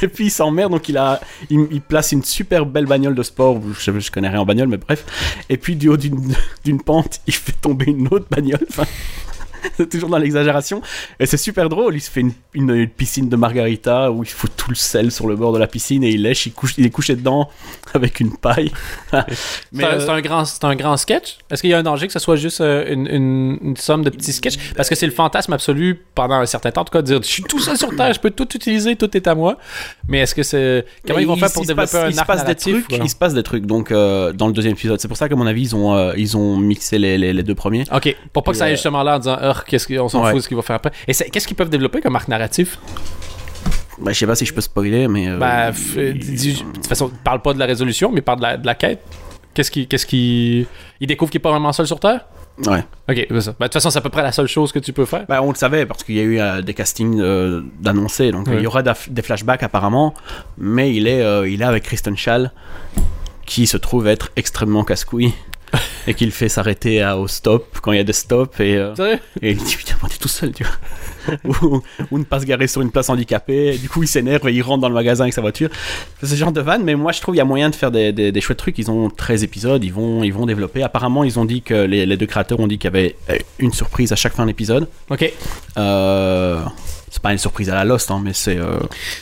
Et puis il s'emmerde, donc il, a, il, place une super belle bagnole de sport. Je, je connais rien en bagnole, mais bref. Et puis du haut d'une d'une pente, il fait tomber une autre bagnole. Enfin, c'est toujours dans l'exagération. Et c'est super drôle. Il se fait une, une- une piscine de margarita où il fout tout le sel sur le bord de la piscine et il lèche. Il, couche, il est couché dedans avec une paille. C'est un, c'est un grand, c'est un grand sketch. Est-ce qu'il y a un danger que ce soit juste euh, une, une- une somme de petits sketchs? Parce que c'est le fantasme absolu pendant un certain temps, en tout cas, de dire je suis tout seul sur Terre, je peux tout utiliser, tout est à moi. Mais est-ce que c'est. Comment Mais ils vont il- faire pour se développer passe- un il se arc passe des narratif trucs, voilà? Il se passe des trucs donc euh, dans le deuxième épisode. C'est pour ça qu'à mon avis ils ont euh, ils ont mixé les, les, les deux premiers. Ok, pour pas que ça aille euh, justement là en disant, oh, qu'est-ce qu'on s'en Ouais. fout de ce qu'il va faire après. Et qu'est-ce qu'ils peuvent développer comme arc narratif? Bah, je sais pas si je peux spoiler, mais euh, f- euh, dis- dis- de toute façon, parle pas de la résolution, mais parle de la, de la quête. Qu'est-ce qui. Qu'est-ce qui. Il découvre qu'il est pas vraiment seul sur Terre? Ouais. Ok, c'est ça. De toute façon, c'est à peu près la seule chose que tu peux faire. Bah, on le savait parce qu'il y a eu euh, des castings euh, d'annoncer, donc Ouais. il y aura des flashbacks apparemment, mais il est, il est avec Kristen Schall, qui se trouve être extrêmement casse-couille. et qu'il fait s'arrêter au stop quand il y a des stops et, euh, et il dit putain moi t'es tout seul tu vois. Ou, ou ne pas se garer sur une place handicapée. Et du coup il s'énerve et il rentre dans le magasin avec sa voiture. C'est ce genre de van mais moi je trouve il y a moyen de faire des, des, des chouettes trucs. Ils ont 13 épisodes ils vont, ils vont développer. Apparemment ils ont dit que les, les deux créateurs ont dit qu'il y avait euh, une surprise à chaque fin d'épisode. Ok. euh, c'est pas une surprise à la Lost, hein, mais c'est euh,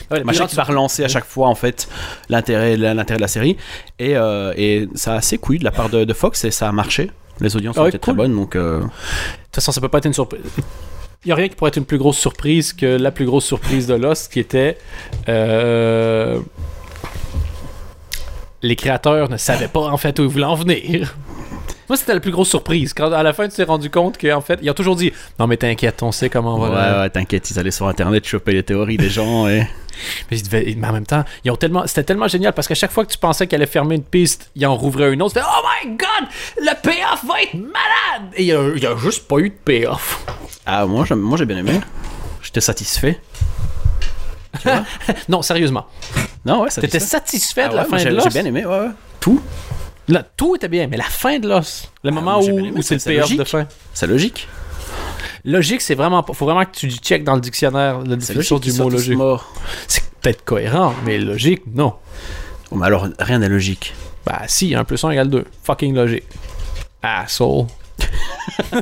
Ouais, machin qui va relancer à chaque fois en fait l'intérêt l'intérêt de la série et, euh, et ça a assez couilles de la part de, de Fox et ça a marché. Les audiences Ah ont été très bonnes donc euh, De toute façon, ça peut pas être une surprise. Il y a rien qui pourrait être une plus grosse surprise que la plus grosse surprise de Lost, qui était. euh, Les créateurs ne savaient pas en fait où ils voulaient en venir. Moi, c'était la plus grosse surprise. Quand à la fin, tu t'es rendu compte qu'en fait, ils ont toujours dit Non, mais t'inquiète, on sait comment on ouais, va. le- ouais, t'inquiète, ils allaient sur internet choper les théories des gens et Mais, ils devaient- mais en même temps, ils ont tellement, c'était tellement génial parce qu'à chaque fois que tu pensais qu'elle allait fermer une piste, ils en rouvraient une autre. C'était Oh my god, le payoff va être malade! Et il y a, juste pas eu de payoff. ah moi j'ai moi j'ai bien aimé. J'étais satisfait. Non, sérieusement. Non ouais, T'étais satisfait. satisfait Ah de la ouais, fin de j'ai- Lost? J'ai bien aimé, ouais, ouais. Tout, Là, tout était bien, mais la fin de Lost, le moment Ah, j'ai où, c'est le payoff de fin. c'est logique. Logique, c'est vraiment pas. Faut vraiment que tu checkes dans le dictionnaire la définition du mot logique. C'est peut-être cohérent, mais logique, non. Oh, mais alors rien n'est logique. Bah si, 1 plus 1 égale 2. Fucking logique. Asshole.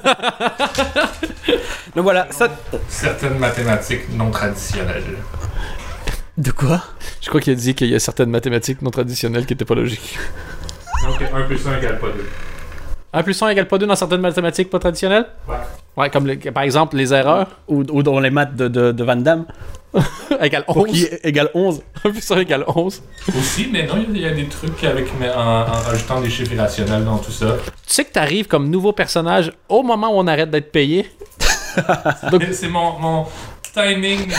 Donc voilà, ça. Certaines mathématiques non traditionnelles. De quoi? Je crois qu'il a dit qu'il y a certaines mathématiques non traditionnelles qui étaient pas logiques. Donc 1 plus 1 égale pas 2. 1 plus 1 égale pas 2 dans certaines mathématiques pas traditionnelles? Ouais. Ouais, comme le- par exemple les erreurs ou, ou dans les maths de, de, de Van Damme égale pour 11. qui est égal 11. 1 plus 1 égale 11. Aussi, mais non, il y, a des trucs avec, mais en, en rajoutant des chiffres irrationnels dans tout ça. Tu sais que t'arrives comme nouveau personnage au moment où on arrête d'être payé? C'est mon, mon timing,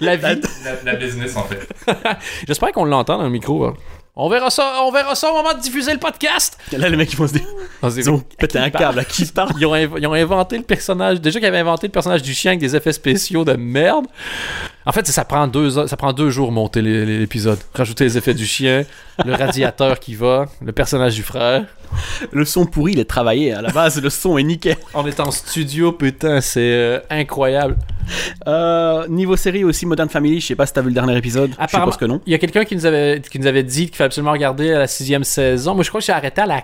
La vie. la, la business en fait. J'espère qu'on l'entend dans le micro. hein. On verra ça, on verra ça au moment de diffuser le podcast. Là, les mecs, ils vont se dire. Ils ont pété un câble à qui parle? Ils ont, ils ont inventé le personnage. Déjà qu'ils avaient inventé le personnage du chien avec des effets spéciaux de merde. En fait, ça prend deux, ça prend deux jours monter l'épisode. Rajouter les effets du chien, le radiateur qui va, le personnage du frère. Le son pourri, il est travaillé. À la base, le son est nickel. On est en studio, putain, c'est euh, incroyable. Euh, niveau série aussi, Modern Family, je sais pas si t'as vu le dernier épisode. Je suppose que non. Il y a quelqu'un qui nous avait qui nous avait dit qu'il fallait absolument regarder la sixième saison. Moi, je crois que j'ai arrêté à la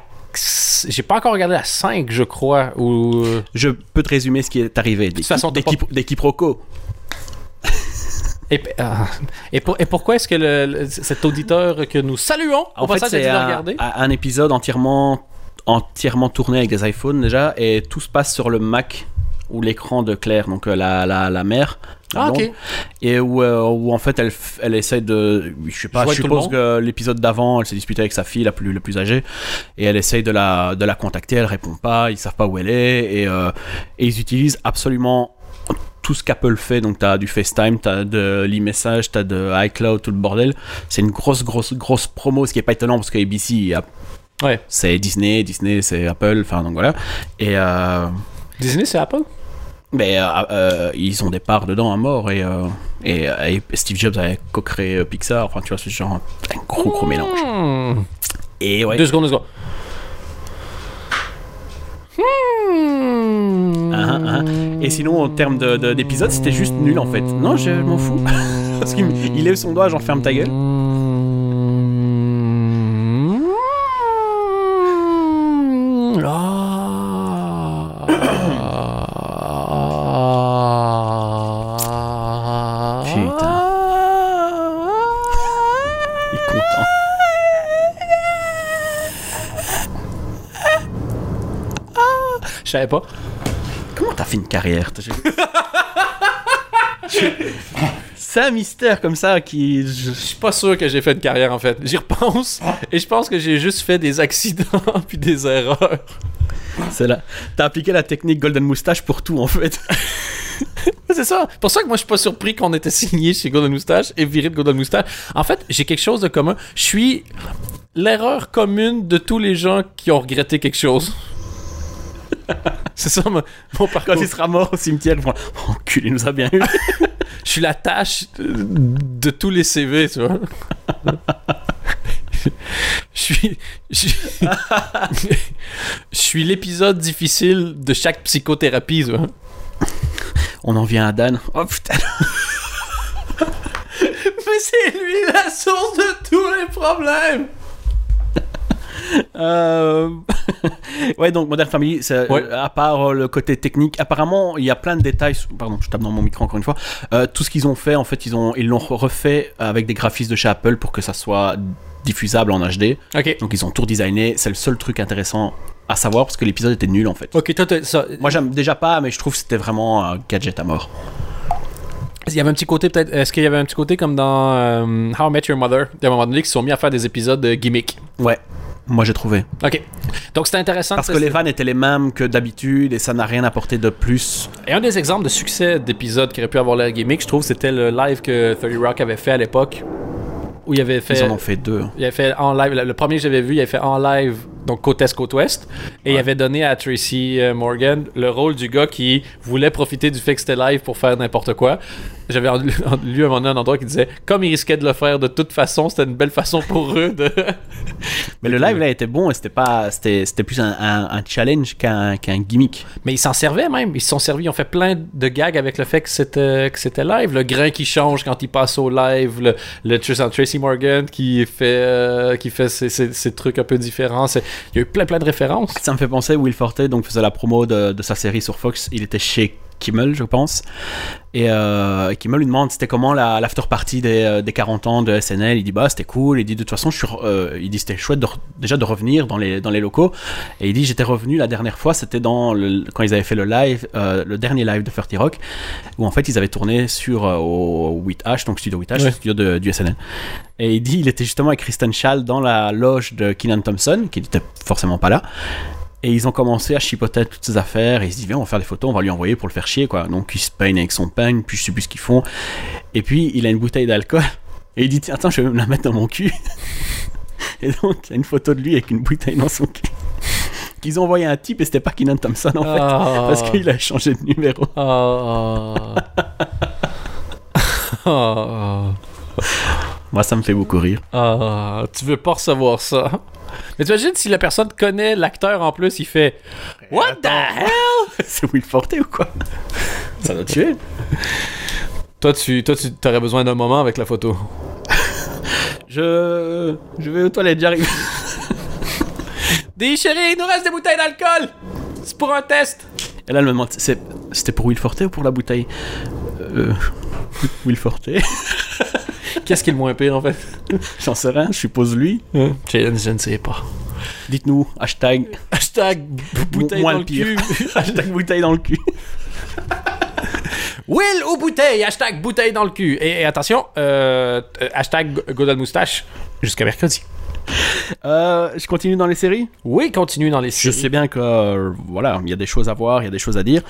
J'ai pas encore regardé la 5, je crois. Ou... Je peux te résumer ce qui est arrivé. Des, toute façon, des, pas- des quiproquos. Et, ah. et, pour- et pourquoi est-ce que le- le- cet auditeur que nous saluons, En fait, c'est de un, regarder? un épisode entièrement, entièrement tourné avec des iPhones déjà, et tout se passe sur le Mac ou l'écran de Claire, donc euh, la, la, la mère. Ah, blonde. ok. Et où, euh, où en fait elle, elle essaie de. Je sais pas, je suppose que l'épisode d'avant, elle s'est disputée avec sa fille la plus, la plus âgée, et elle essaye de la, de la contacter, elle répond pas, ils savent pas où elle est, et, euh, et ils utilisent absolument tout ce qu'Apple fait. Donc, tu as du FaceTime, tu as de l'e-message, tu as de iCloud, tout le bordel. C'est une grosse, grosse, grosse promo, ce qui est pas étonnant parce que ABC, a- Ouais. c'est Disney, Disney, c'est Apple, enfin, donc voilà. Et. Euh, Disney, c'est Apple? Mais euh, euh, ils ont des parts dedans à mort et, euh, et, et Steve Jobs avait co-créé Pixar. Enfin, tu vois, c'est genre un gros gros mélange. Hmm. Et ouais. Deux secondes, deux secondes. Hmm. Ah, ah, ah. Et sinon, en termes de- de- d'épisodes, c'était juste nul en fait. Non, je m'en fous. Parce qu'il il lève son doigt, j'en ferme ta gueule. Putain. Il est content. Je savais pas. Comment t'as fait une carrière C'est un mystère comme ça qui. je- suis pas sûr que j'ai fait une carrière en fait. J'y repense et je pense que j'ai juste fait des accidents puis des erreurs. C'est là. T'as appliqué la technique Golden Moustache pour tout en fait. C'est ça. Pour ça que moi je suis pas surpris qu'on était signé chez Golden Moustache et viré de Golden Moustache. En fait, j'ai quelque chose de commun. Je suis l'erreur commune de tous les gens qui ont regretté quelque chose. C'est ça mon, mon parcours. Quand il sera mort au cimetière, ils vont oh, enculé, il nous a bien eu. Je suis la tâche de, de tous les CV, tu vois. Je suis. Je, je suis l'épisode difficile de chaque psychothérapie, tu vois. On en vient à Dan. Oh putain. Mais c'est lui la source de tous les problèmes! Euh, ouais, donc Modern Family, c'est- Ouais. à part euh, le côté technique, apparemment, il y a plein de détails. Pardon, je tape dans mon micro encore une fois. Euh, tout ce qu'ils ont fait, en fait, ils ont ils l'ont refait avec des graphismes de chez Apple pour que ça soit diffusable en HD. Ok. Donc ils ont tout designé. C'est le seul truc intéressant à savoir parce que l'épisode était nul en fait. Ok, toi, ça. Moi, j'aime déjà pas, mais je trouve que c'était vraiment un gadget à mort. Il y avait un petit côté, peut-être. Est-ce qu'il y avait un petit côté comme dans euh, How I Met Your Mother? Il y a un moment donné qui se sont mis à faire des épisodes de gimmick. Ouais. Moi, j'ai trouvé. Ok. Donc c'était intéressant. Parce que les vannes étaient les mêmes que d'habitude et ça n'a rien apporté de plus. Et un des exemples de succès d'épisodes qui aurait pu avoir l'air gimmick, je trouve, c'était le live que 30 Rock avait fait à l'époque. Où il avait fait. Ils en ont fait deux. Il avait fait en live, le le premier que j'avais vu, il avait fait en live, donc côte est, côte ouest, et il avait donné à Tracy euh, Morgan le rôle du gars qui voulait profiter du fait que c'était live pour faire n'importe quoi. J'avais lu un moment donné un endroit qui disait, comme ils risquaient de le faire de toute façon, c'était une belle façon pour eux de. Mais le live là était bon et c'était pas, c'était, c'était plus un, un- un challenge qu'un, qu'un gimmick. Mais ils s'en servaient même, ils se sont servis, ils ont fait plein de gags avec le fait que c'était, que c'était live. Le grain qui change quand il passe au live, le, le Tr- Tracy Morgan qui fait, euh, qui fait ses, ses- ses trucs un peu différents. C'est- Il y a eu plein plein de références. Ça me fait penser Will Forte donc faisait la promo de, de sa série sur Fox. Il était chez Kimmel, je pense. Et euh, Kimmel lui demande c'était comment la, l'after party des, euh, des 40 ans de SNL. Il dit bah c'était cool. Il dit de toute façon je suis, euh, il dit c'était chouette de déjà de revenir dans les dans les locaux. Et il dit j'étais revenu la dernière fois c'était dans le, quand ils avaient fait le live, euh, le dernier live de 30 Rock où en fait ils avaient tourné sur au 8H donc studio 8H Ouais. studio de, du SNL. Et il dit il était justement avec Kristen Schall dans la loge de Keenan Thompson qui n'était forcément pas là. Et ils ont commencé à chipoter toutes ces affaires. Et ils se disent, viens, on va faire des photos, on va lui envoyer pour le faire chier, quoi. Donc ils se peignent avec son peigne, puis je sais plus ce qu'ils font. Et puis il a une bouteille d'alcool. Et il dit, tiens, attends, je vais me la mettre dans mon cul. Et donc il y a une photo de lui avec une bouteille dans son cul. Qu'ils ont envoyé à un type et c'était pas Keenan Thompson en fait. Ah. Parce qu'il a changé de numéro. Ah. Ah. Moi, ça me fait beaucoup rire. Ah. Tu veux pas recevoir ça? Mais tu imagines si la personne connaît l'acteur en plus, il fait What the hell? C'est Will Forte ou quoi? Ça doit tuer. Toi, tu, toi, tu aurais besoin d'un moment avec la photo. Je, je vais aux toilettes, j'arrive. Dis chérie, il nous reste des bouteilles d'alcool C'est pour un test Et là, elle me demande c'était pour Will Forte ou pour la bouteille? Euh, Will Forte Qu'est-ce qui est le moins pire en fait? J'en sais rien, je suppose lui. je, je ne sais pas. Dites-nous, hashtag, Hashtag bouteille Moins dans le pire. cul. hashtag bouteille dans le cul. Will ou bouteille? Hashtag bouteille dans le cul. Et, et attention, euh, euh, hashtag Godal Moustache jusqu'à mercredi. Euh, je continue dans les séries? Oui, continue dans les Je séries. sais bien que euh, voilà, il y a des choses à voir, il y a des choses à dire.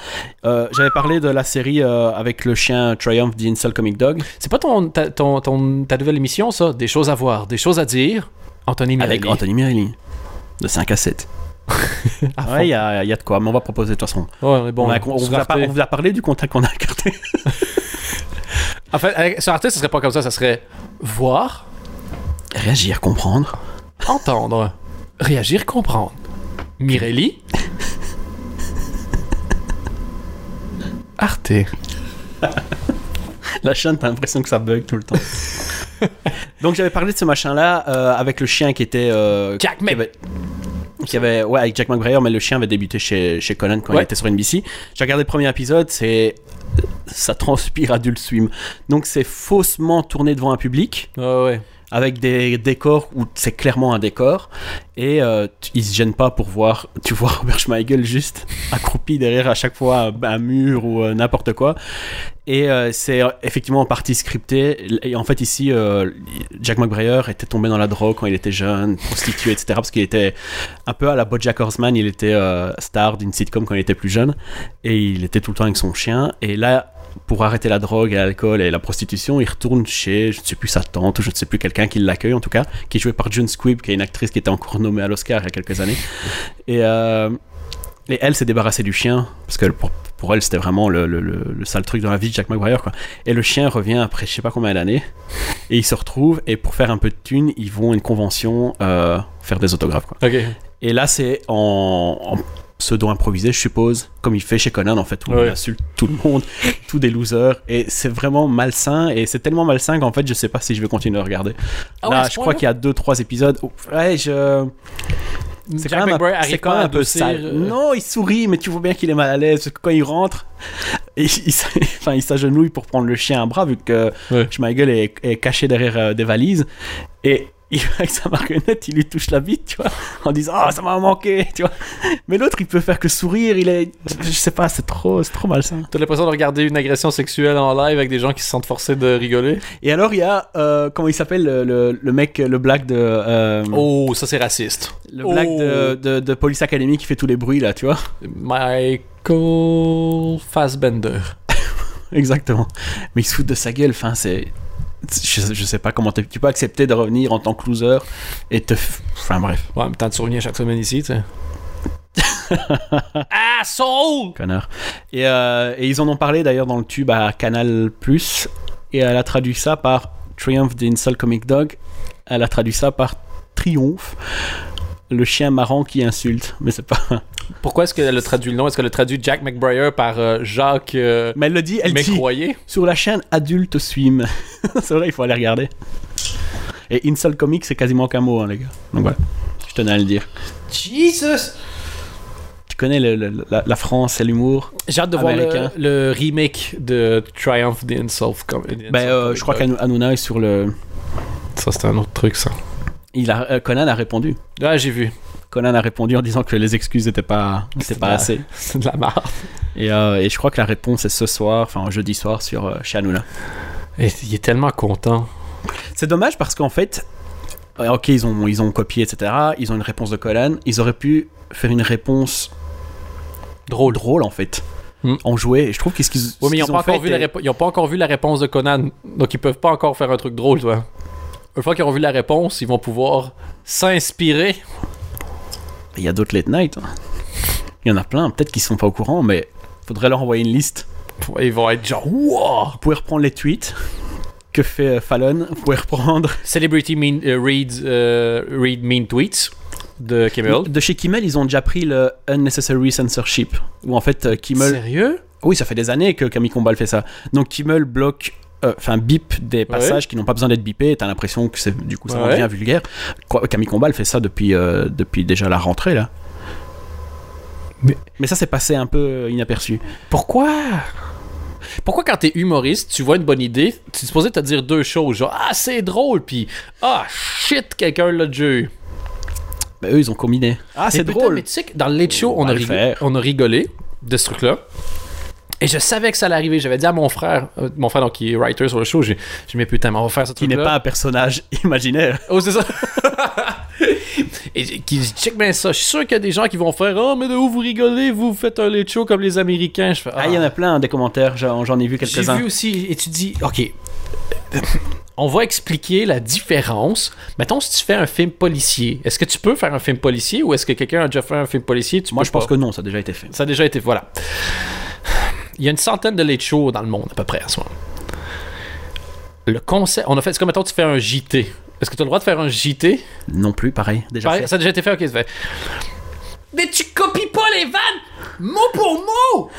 Euh, J'avais parlé de la série avec le chien Triumph the Incel Comic Dog C'est pas ton, ta, ton, ton- ta nouvelle émission, ça? Des choses à voir, des choses à dire. Anthony avec Mirelli. Anthony Mirelli de 5 à 7. À fond. Ouais, il y a, il y a de quoi, mais on va proposer de toute façon. Ouais, on est bon. on, a- on sur vous a Arte. par- on vous a parlé du contact qu'on a écarté. En fait, avec- sur Arte, ça serait pas comme ça, ça serait voir, Réagir, comprendre. Entendre, réagir, comprendre. Mirelli. Arte. La chaîne, t'as l'impression que ça bug tout le temps. Donc j'avais parlé de ce machin-là euh, avec le chien qui était... euh, Jack qui avait, qui avait- ouais, avec Jack McBrayer, mais le chien avait débuté chez, chez Conan quand Ouais. il était sur NBC. J'ai regardé le premier épisode, c'est... Ça transpire Adult Swim. Donc c'est faussement tourné devant un public, Ouais, ouais. Avec des décors où c'est clairement un décor, et euh, ils se gênent pas pour voir... Tu vois Robert Schmeigel juste accroupi derrière à chaque fois un, mur ou euh, n'importe quoi. Et euh, c'est euh, effectivement en partie scripté. Et en fait, ici, Jack McBrayer était tombé dans la drogue quand il était jeune, prostitué, etc. Parce qu'il était un peu à la Bojack Horseman. Il était star d'une sitcom quand il était plus jeune. Et il était tout le temps avec son chien. Et là, pour arrêter la drogue, et l'alcool et la prostitution, il retourne chez, je ne sais plus sa tante, ou je ne sais plus quelqu'un qui l'accueille en tout cas, qui est joué par June Squibb, qui est une actrice qui était encore nommée à l'Oscar il y a quelques années. Et, euh, et elle s'est débarrassée du chien, parce que pour, pour elle, c'était vraiment le, le, le, le sale truc dans la vie de Jack McBrayer. Quoi. Et le chien revient après je sais pas combien d'années, et ils se retrouvent, et pour faire un peu de thunes, ils vont à une convention euh, faire des autographes. Quoi. Et là, c'est en, en pseudo-improvisé, je suppose, comme il fait chez Conan, en fait, où Ouais. il insulte tout le monde, tous des losers, et c'est vraiment malsain, et c'est tellement malsain qu'en fait, je sais pas si je vais continuer à regarder. Ah ouais, là, je crois qu'il y a deux, trois épisodes. où- Ouais, je. C'est Jack quand même, c'est quand même un peu sale. euh, Non, il sourit, mais tu vois bien qu'il est mal à l'aise. parce que Quand il rentre, et il, enfin, il s'agenouille pour prendre le chien à bras, vu que Ouais. Schmeigel est, est caché derrière euh, des valises. Et il, avec sa marionnette, il lui touche la bite, tu vois, en disant Ah, ça m'a manqué, tu vois. Mais l'autre, il peut faire que sourire, il est. Je sais pas, c'est trop, c'est trop malsain. T'as l'impression de regarder une agression sexuelle en live avec des gens qui se sentent forcés de rigoler? Et alors, il y a. euh, comment il s'appelle, le, le- le mec, le black de. euh, Oh, ça c'est raciste. Le black Oh. de, de, de Police Academy qui fait tous les bruits, là, tu vois. Michael Fassbender. Exactement. Mais il se fout de sa gueule, enfin, c'est. Je, je sais pas comment tu peux accepter de revenir en tant que loser et te. Enfin, bref, Ouais, même temps, tu reviens chaque semaine ici, tu sais. Asshole! connard. Et, euh, et ils en ont parlé d'ailleurs dans le tube à Canal Plus et elle a traduit ça par Triumph Insult Comic Dog. Elle a traduit ça par Triomphe, le chien marrant qui insulte. Mais c'est pas. Pourquoi est-ce qu'elle a traduit le nom? Est-ce qu'elle a traduit Jack McBrayer par euh, Jacques euh, Mais elle le dit, elle dit. McCroyer? Sur la chaîne Adulte Swim. c'est vrai, il faut aller regarder. Et Insult Comic, c'est quasiment qu'un mot, hein, les gars. Donc voilà, je tenais à le dire. Jesus! Tu connais le- le- la, la France et l'humour J'ai hâte de voir le, Américain? le remake de Triumph the Insult. Com- the Insult Ben, euh, Comic je crois qu'Anouna est sur le. Ça, c'est un autre truc, ça. Il a, euh, Conan a répondu. Ah, j'ai vu. Conan a répondu en disant que les excuses n'étaient pas, C'est pas la- assez. C'est de la merde. Et, euh, et je crois que la réponse est ce soir, enfin jeudi soir, sur euh, chez Hanouna. Et il est tellement content. C'est dommage parce qu'en fait, ok, ils ont, ils ont copié, etc. Ils ont une réponse de Conan. Ils auraient pu faire une réponse drôle, drôle en fait. En jouer. Et je trouve qu'est-ce qu'ils Oui, mais ils n'ont pas, encore vu la était- répo- ils ont pas encore vu la réponse de Conan. Donc, ils peuvent pas encore faire un truc drôle, toi. Une fois qu'ils auront vu la réponse, ils vont pouvoir s'inspirer. Il y a d'autres late night. hein. Il y en a plein. Peut-être qu'ils sont pas au courant, mais faudrait leur envoyer une liste. Ils vont être genre, wow! Vous pouvez reprendre les tweets que fait euh, Fallon. Vous pouvez reprendre Celebrity mean, euh, read, euh, read mean tweets de Kimmel. De chez Kimmel, ils ont déjà pris le Unnecessary Censorship. Où en fait, Kimmel. Sérieux? Oui, ça fait des années que Camille Combal fait ça. Donc Kimmel bloque enfin bip des passages qui n'ont pas besoin d'être bipés. T'as l'impression que c'est du coup ça Ouais. devient vulgaire. Camille Combal fait ça depuis euh, depuis déjà la rentrée là. Mais- Mais ça s'est passé un peu euh, inaperçu. Pourquoi? Pourquoi quand t'es humoriste, tu vois une bonne idée, tu es supposé te dire deux choses, genre ah c'est drôle, puis ah shit quelqu'un l'a déjà eu. Ben, eux ils ont combiné. Ah c'est putain, drôle. Mais tu sais que dans le late show, On on, a, rigolé, faire. on a rigolé de ce truc-là. Et je savais que ça allait arriver. J'avais dit à mon frère, euh, mon frère donc qui est writer sur le show, j'ai j'ai dit mais putain, mais on va faire ce Qui truc-là. n'est pas un personnage imaginaire. Oh, c'est ça. Et qui dit, check bien ça. Je suis sûr qu'il y a des gens qui vont faire Oh, mais de où vous rigolez? Vous faites un late show comme les Américains. Je fais Ah il y en a plein des commentaires. J'en ai vu J'ai quelques-uns. vu aussi. Et tu dis Ok. On va expliquer la différence. Mettons, si tu fais un film policier, est-ce que tu peux faire un film policier ou est-ce que quelqu'un a déjà fait un film policier? Tu Moi je pense pas? que non, ça a déjà été fait. Ça a déjà été. Voilà. Il y a une centaine de late shows dans le monde, à peu près, à ce moment. Le concept. On a fait. C'est comme, mettons, tu fais un JT. Est-ce que tu as le droit de faire un JT Non plus, pareil. Déjà Pareil, fait. Ça a déjà été fait, ok, ça fait. Mais tu copies pas les vannes mot pour mot!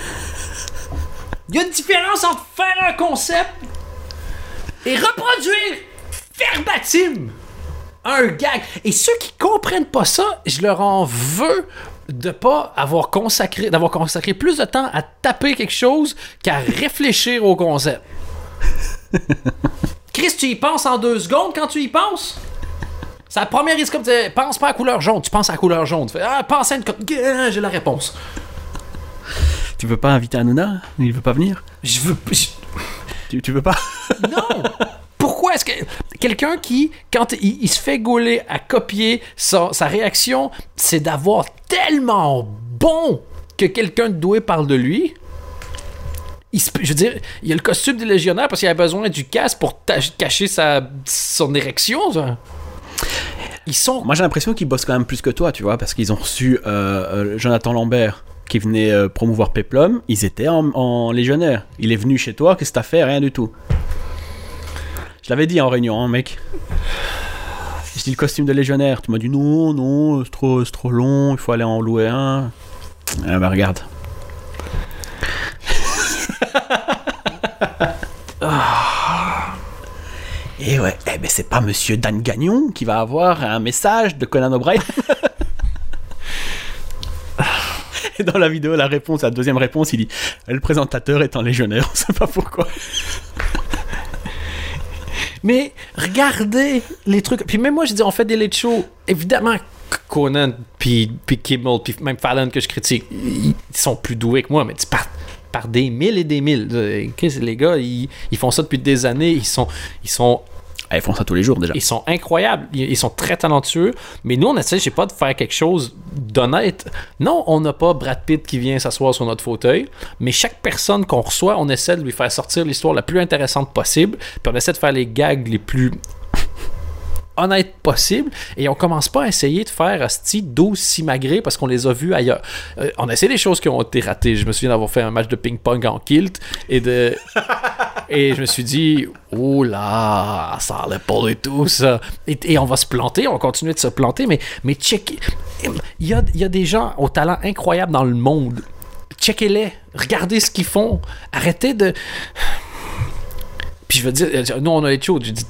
Il y a une différence entre faire un concept et reproduire verbatim un gag. Et ceux qui comprennent pas ça, je leur en veux de pas avoir consacré, d'avoir consacré plus de temps à taper quelque chose qu'à réfléchir au concept. Chris, tu y penses en deux secondes quand tu y penses? C'est la première risque comme tu dis, pense pas à couleur jaune, tu penses à la couleur jaune. Tu fais, ah, pense à une J'ai la réponse. Tu veux pas inviter Hanouna? Il veut pas venir? Je veux. je- tu, tu veux pas? Non! Pourquoi est-ce que quelqu'un qui, quand il, se fait gauler à copier sa, réaction, c'est d'avoir tellement bon que quelqu'un de doué parle de lui? Il je veux dire, il a le costume des légionnaires parce qu'il a besoin du casque pour cacher sa, son érection. Ils sont. Moi j'ai l'impression qu'ils bossent quand même plus que toi, tu vois, parce qu'ils ont reçu euh, euh, Jonathan Lambert qui venait euh, promouvoir Peplum, ils étaient en, en légionnaire. Il est venu chez toi, qu'est-ce que t'as fait? Rien du tout. Je l'avais dit en réunion, hein, mec. J'ai dit le costume de légionnaire. Tu m'as dit non, non, c'est trop, trop long, il faut aller en louer un. Ah bah regarde. Ah. Et ouais, eh ben c'est pas Monsieur Dan Gagnon qui va avoir un message de Conan O'Brien. Et dans la vidéo, la réponse, la deuxième réponse, il dit Le présentateur est un légionnaire, on sait pas pourquoi. Mais regardez les trucs. Puis même moi, je dis, on fait des late shows. Évidemment, Conan, puis, puis Kimmel, puis même Fallon que je critique, ils sont plus doués que moi, mais tu par, par des mille et des mille. Euh, Les gars, ils, ils font ça depuis des années. Ils sont, ils sont ils font ça tous les jours déjà. ils sont incroyables, ils, sont très talentueux, mais nous, on essaie, je sais pas, de faire quelque chose d'honnête. Non, on n'a pas Brad Pitt qui vient s'asseoir sur notre fauteuil, mais chaque personne qu'on reçoit, on essaie de lui faire sortir l'histoire la plus intéressante possible, puis on essaie de faire les gags les plus honnêtes possibles, et on commence pas à essayer de faire asti 12 simagrées parce qu'on les a vus ailleurs. Euh, on essaie des choses qui ont été ratées. Je me souviens d'avoir fait un match de ping-pong en kilt, et de... Et je me suis dit, oh là, ça allait pas du tout, ça. Et, et on va se planter, on va continuer de se planter, mais, mais check. Il y a, il y a des gens au talent incroyable dans le monde. Checkez-les, regardez ce qu'ils font. Arrêtez de. Puis je veux dire, nous on a les shows. Je dis,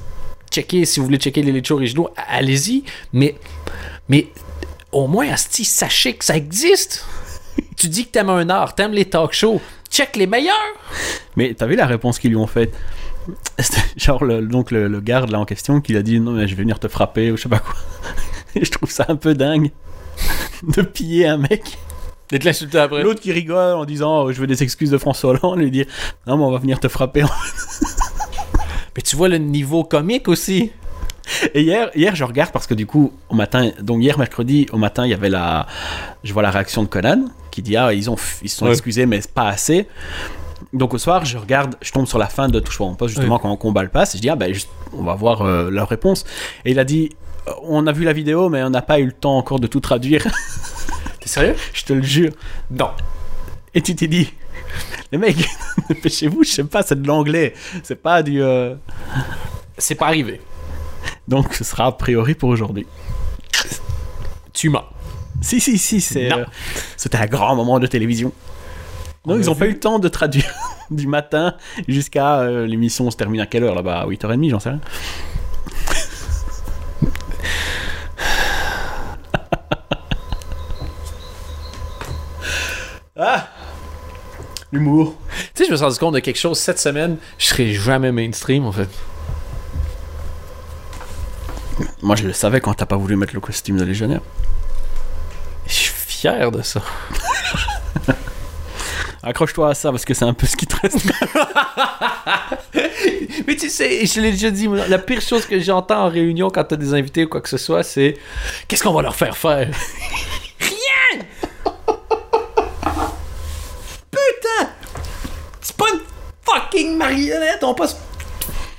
checkez, si vous voulez checker les shows originaux, allez-y. Mais, mais au moins, Asti, sachez que ça existe. tu dis que t'aimes un art, t'aimes les talk shows. Check les meilleurs. Mais t'as vu la réponse qu'ils lui ont faite? C'était Genre, le, donc le, le garde là en question qui a dit non, mais je vais venir te frapper ou je sais pas quoi. Et je trouve ça un peu dingue de piller un mec. Et de l'insulter après. L'autre qui rigole en disant oh, je veux des excuses de François Hollande, lui dire non, mais on va venir te frapper. Mais tu vois le niveau comique aussi. Et hier, hier, je regarde parce que du coup, au matin, donc hier mercredi, au matin, il y avait la, je vois la réaction de Conan qui dit ah ils ont, ils se sont Ouais. excusés mais c'est pas assez. Donc au soir, je regarde, je tombe sur la fin de Touche pas poste justement Ouais. quand on combat le passe. Et je dis ah ben juste, on va voir euh, leur réponse. Et il a dit euh, on a vu la vidéo mais on n'a pas eu le temps encore de tout traduire. T'es sérieux? je te le jure. Non. Et tu t'es dit les mecs, dépêchez-vous, je sais pas, c'est de l'anglais, c'est pas du. euh, C'est pas arrivé. Donc ce sera a priori pour aujourd'hui. Tu mens. Si, si, si, c'est, euh, c'était un grand moment de télévision. Non, On ils ont pas vu. eu le temps de traduire. du matin jusqu'à euh, l'émission se termine à quelle heure là-bas? À 8h30, j'en sais rien. ah L'humour. Tu sais, je me suis rendu compte de quelque chose cette semaine. Je serai jamais mainstream, en fait. Moi, je le savais quand t'as pas voulu mettre le costume de légionnaire. Je suis fier de ça. Accroche-toi à ça parce que c'est un peu ce qui te reste. Mais tu sais, je l'ai déjà dit, la pire chose que j'entends en réunion quand t'as des invités ou quoi que ce soit, c'est Qu'est-ce qu'on va leur faire faire Rien Putain C'est pas une marionnette, on va pas se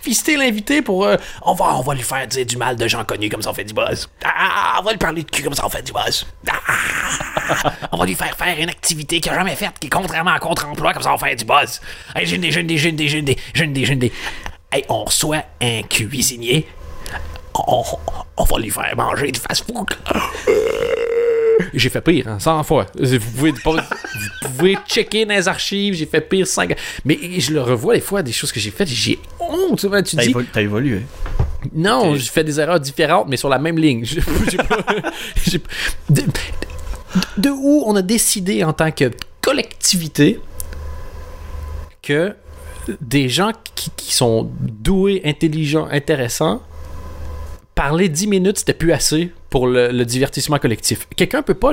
fister l'invité pour. euh, on, va, on va lui faire dire du mal de gens connus comme ça on fait du buzz. Ah, on va lui parler de cul comme ça on fait du buzz. Ah, on va lui faire faire une activité qu'il a jamais faite, qui est contrairement à contre-emploi, comme ça on faire du buzz. Hey, j'ai des, j'ai une des, j'ai une des, j'ai une des, j'ai une des, on reçoit un cuisinier. On, on va lui faire manger du fast-food. J'ai fait pire, hein, 100 fois. Vous pouvez, pas- vous pouvez checker dans les archives, j'ai fait pire 5 Mais je le revois des fois, des choses que j'ai faites, j'ai honte. Tu T'as dis, évolu- t'as évolué. non, j'ai fait des erreurs différentes, mais sur la même ligne. J'ai- j'ai pas- j'ai- de, de où on a décidé en tant que collectivité que des gens qui, qui sont doués, intelligents, intéressants, parler 10 minutes, c'était plus assez pour le, divertissement collectif. Quelqu'un peut pas.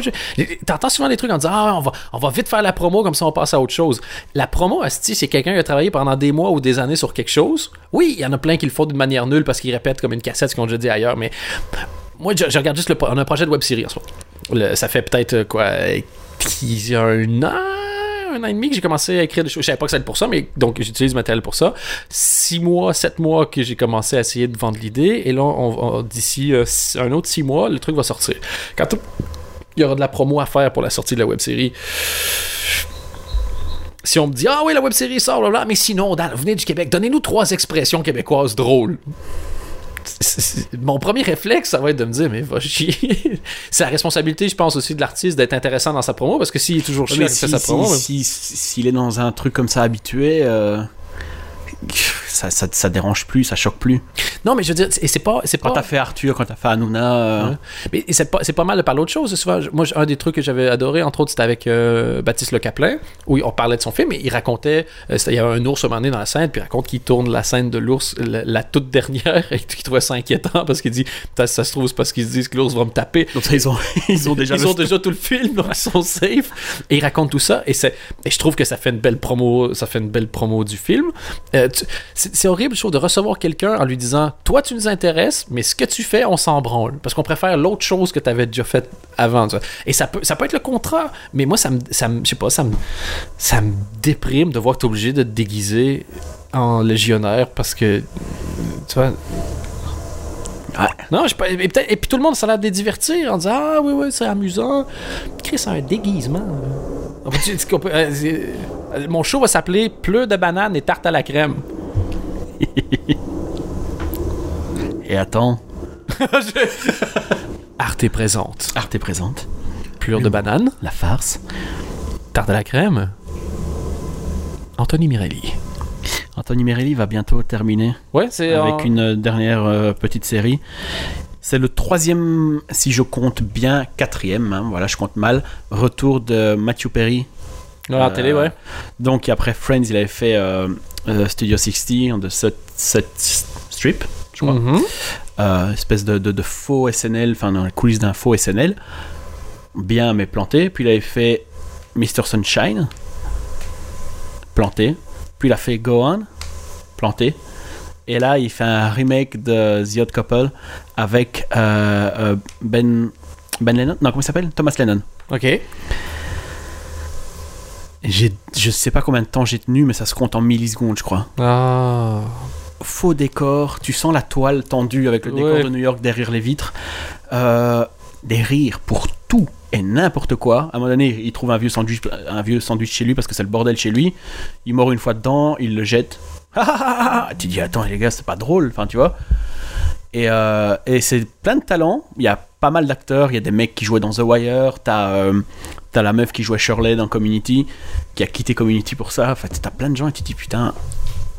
T'entends souvent des trucs en disant Ah, on va, on va vite faire la promo, comme ça on passe à autre chose. La promo, asti, c'est quelqu'un qui a travaillé pendant des mois ou des années sur quelque chose. Oui, il y en a plein qui le font d'une manière nulle parce qu'ils répètent comme une cassette ce qu'on déjà dit ailleurs, mais moi, je, regarde juste le. On a un projet de web série en ce moment. Ça fait peut-être quoi euh, un an? Un an et demi que j'ai commencé à écrire des choses. Je savais pas que c'était pour ça, mais donc j'utilise le matériel pour ça. Six mois, sept mois que j'ai commencé à essayer de vendre l'idée. Et là, d'ici euh, un autre six mois, le truc va sortir. Quand il y aura de la promo à faire pour la sortie de la web série. Si on me dit, ah oui, la web série sort, blablabla, mais sinon, Dan, venez du Québec, donnez-nous trois expressions québécoises drôles. Mon premier réflexe, ça va être de me dire, mais va chier. c'est la responsabilité, je pense aussi, de l'artiste d'être intéressant dans sa promo, parce que s'il est toujours chiant fait si- sa si- promo. si- si- s'il est dans un truc comme ça habitué, euh, ça, ça, ça dérange plus, ça choque plus. Non, mais je veux dire, et c'est pas. C'est Quand pas... t'as fait Arthur, quand t'as fait Hanouna, euh, Ouais. Mais c'est pas, c'est pas mal de parler d'autre chose. Souvent, moi, un des trucs que j'avais adoré, entre autres, c'était avec euh, Baptiste Le Caplin, où on parlait de son film et il racontait. euh, il y avait un ours un moment donné dans la scène, puis il raconte qu'il tourne la scène de l'ours, la, la toute dernière, et qu'il trouvait ça inquiétant parce qu'il dit ça se trouve, c'est parce qu'ils se disent que l'ours va me taper. donc ça, ils ont, ils ont déjà Ils ont déjà tout le film, donc ils sont safe. Et ils racontent tout ça. Et, c'est, et je trouve que ça fait une belle promo, ça fait une belle promo du film. Euh, tu- c'est, horrible, je trouve, de recevoir quelqu'un en lui disant Toi, tu nous intéresses, mais ce que tu fais, on s'en branle. Parce qu'on préfère l'autre chose que tu avais déjà fait avant. tu vois. Et ça peut, ça peut être le contraire. Mais moi, ça me, ça me, je sais pas, ça me, ça me déprime de voir que tu es obligé de te déguiser en légionnaire parce que. Tu vois. Ouais. Non, je sais pas. Et, et puis tout le monde, ça a l'air de les divertir en disant Ah oui, oui, c'est amusant. Chris, c'est un déguisement. Euh, euh, mon show va s'appeler Pleu de banane et tarte à la crème. Et attends, Arte est présente. Arte est présente. Plure de banane, La farce. tarte à la crème. Anthony Mirelli. Anthony Merelli va bientôt terminer Ouais, c'est. avec une dernière euh, petite série. C'est le troisième, si je compte bien, quatrième, hein, voilà, je compte mal, retour de Matthew Perry. Ouais, en Euh, télé, ouais. Donc après Friends, il avait fait euh, euh, Studio 60 de cette, cette strip, je crois. Mhm. Espèce de, de- de faux SNL, enfin dans les coulisses d'un faux SNL, bien mais planté. Puis il avait fait Mr. Sunshine, planté. Puis il a fait Go On, planté. Et là, il fait un remake de The Odd Couple avec euh, Ben Ben Lennon. Non, comment il s'appelle? Thomas Lennon. Ok. Je sais pas combien de temps j'ai tenu, mais ça se compte en millisecondes, je crois. Ah. faux décor, tu sens la toile tendue avec le décor de New York derrière les vitres, Euh, des rires pour tout et n'importe quoi. À un moment donné, il trouve un vieux sandwich, un vieux sandwich chez lui parce que c'est le bordel chez lui. Il mord une fois dedans, il le jette. Tu dis attends les gars, c'est pas drôle, enfin tu vois. Et, euh, et c'est plein de talent. Il y a pas mal d'acteurs. Il y a des mecs qui jouaient dans The Wire. T'as euh, la meuf qui jouait Shirley dans Community, qui a quitté Community pour ça. Enfin, t'as plein de gens et tu te dis putain,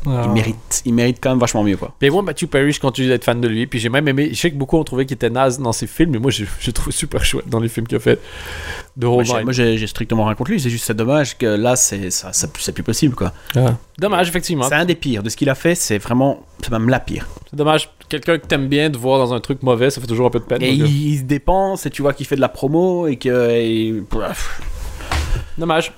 Ah. il mérite, il mérite quand même vachement mieux quoi. Mais moi, Matthew Perry, je continue d'être fan de lui. Puis j'ai même aimé. Je sais que beaucoup ont trouvé qu'il était naze dans ses films, mais moi, j'ai j'ai trouvé super chouette dans les films qu'il a fait. De Moi, j'ai- strictement rien contre lui. C'est juste c'est dommage que là, c'est ça, ça- c'est plus possible quoi. Dommage, effectivement. C'est un des pires de ce qu'il a fait. C'est vraiment, c'est même la pire. C'est dommage. Quelqu'un que t'aimes bien de voir dans un truc mauvais, ça fait toujours un peu de peine. Et il, il se dépense et tu vois qu'il fait de la promo et que et. Dommage.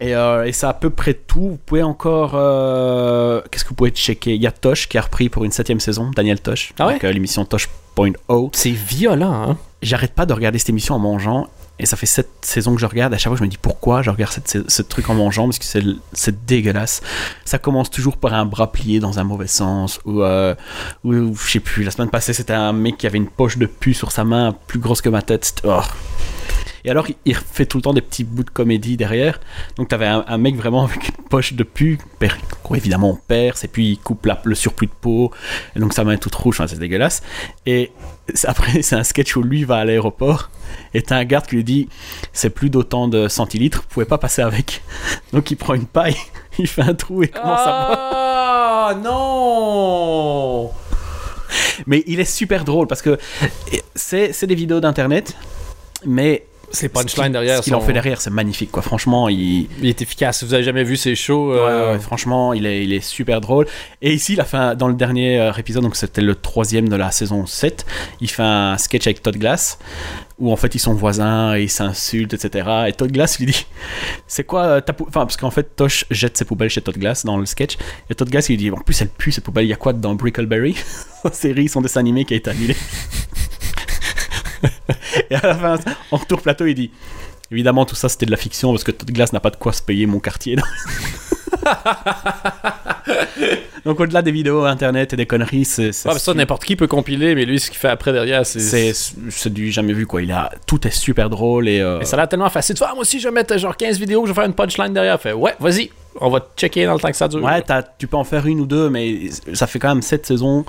Et, euh, et c'est à peu près tout. Vous pouvez encore. euh, Qu'est-ce que vous pouvez checker? Il y a Tosh qui a repris pour une septième saison, Daniel Tosh. Ah ouais? Donc, euh, l'émission Tosh.0. C'est violent, hein. J'arrête pas de regarder cette émission en mangeant. Et ça fait sept saisons que je regarde. À chaque fois, je me dis pourquoi je regarde cette- ce, truc en mangeant? Parce que c'est dégueulasse. Ça commence toujours par un bras plié dans un mauvais sens. Ou, euh, ou, ou je sais plus. La semaine passée, c'était un mec qui avait une poche de pu sur sa main plus grosse que ma tête. C'était- oh. Et alors, il- fait tout le temps des petits bouts de comédie derrière. Donc, t'avais un, un mec vraiment avec une poche de pu, évidemment on perce, et puis il coupe la- le surplus de peau, et donc sa main est toute rouge, enfin, c'est dégueulasse. Et après, c'est un sketch où lui va à l'aéroport, et t'as un garde qui lui dit C'est plus d'autant de centilitres, vous pouvez pas passer avec. Donc, il prend une paille, il fait un trou et commence à boire. Ah non Mais il est super drôle parce que c'est des vidéos d'internet, mais. C'est ce punchline qu'il- derrière. Ce en fait derrière, c'est magnifique, quoi. Franchement, il. Il est efficace. Vous avez jamais vu ses shows, euh, ouais, franchement, il est, il est super drôle. Et ici, il a fait un- dans le dernier euh, épisode, donc c'était le troisième de la saison 7, il fait un sketch avec Todd Glass, où en fait ils sont voisins et ils s'insultent, etc. Et Todd Glass lui dit C'est quoi euh, ta poubelle Enfin, parce qu'en fait, Tosh jette ses poubelles chez Todd Glass dans le sketch. Et Todd Glass, il lui dit En plus, elle pue cette poubelle, il y a quoi dedans? Brickleberry? Série, son dessin animé qui a été annulé. et à la fin, en retour plateau, il dit Évidemment, tout ça c'était de la fiction parce que Todd Glass n'a pas de quoi se payer mon quartier. Donc au-delà des vidéos internet et des conneries, c'est ouais, ça, n'importe qui peut compiler, mais lui, ce qu'il fait après derrière, c'est. c'est du jamais vu quoi. Il a tout est super drôle et, euh, Et ça a l'air tellement facile. Tu vois, ah, moi aussi, je vais mettre genre 15 vidéos, je vais faire une punchline derrière. Fait, ouais, vas-y, on va checker dans le temps que ça dure. ouais, tu peux en faire une ou deux, mais ça fait quand même sept saisons.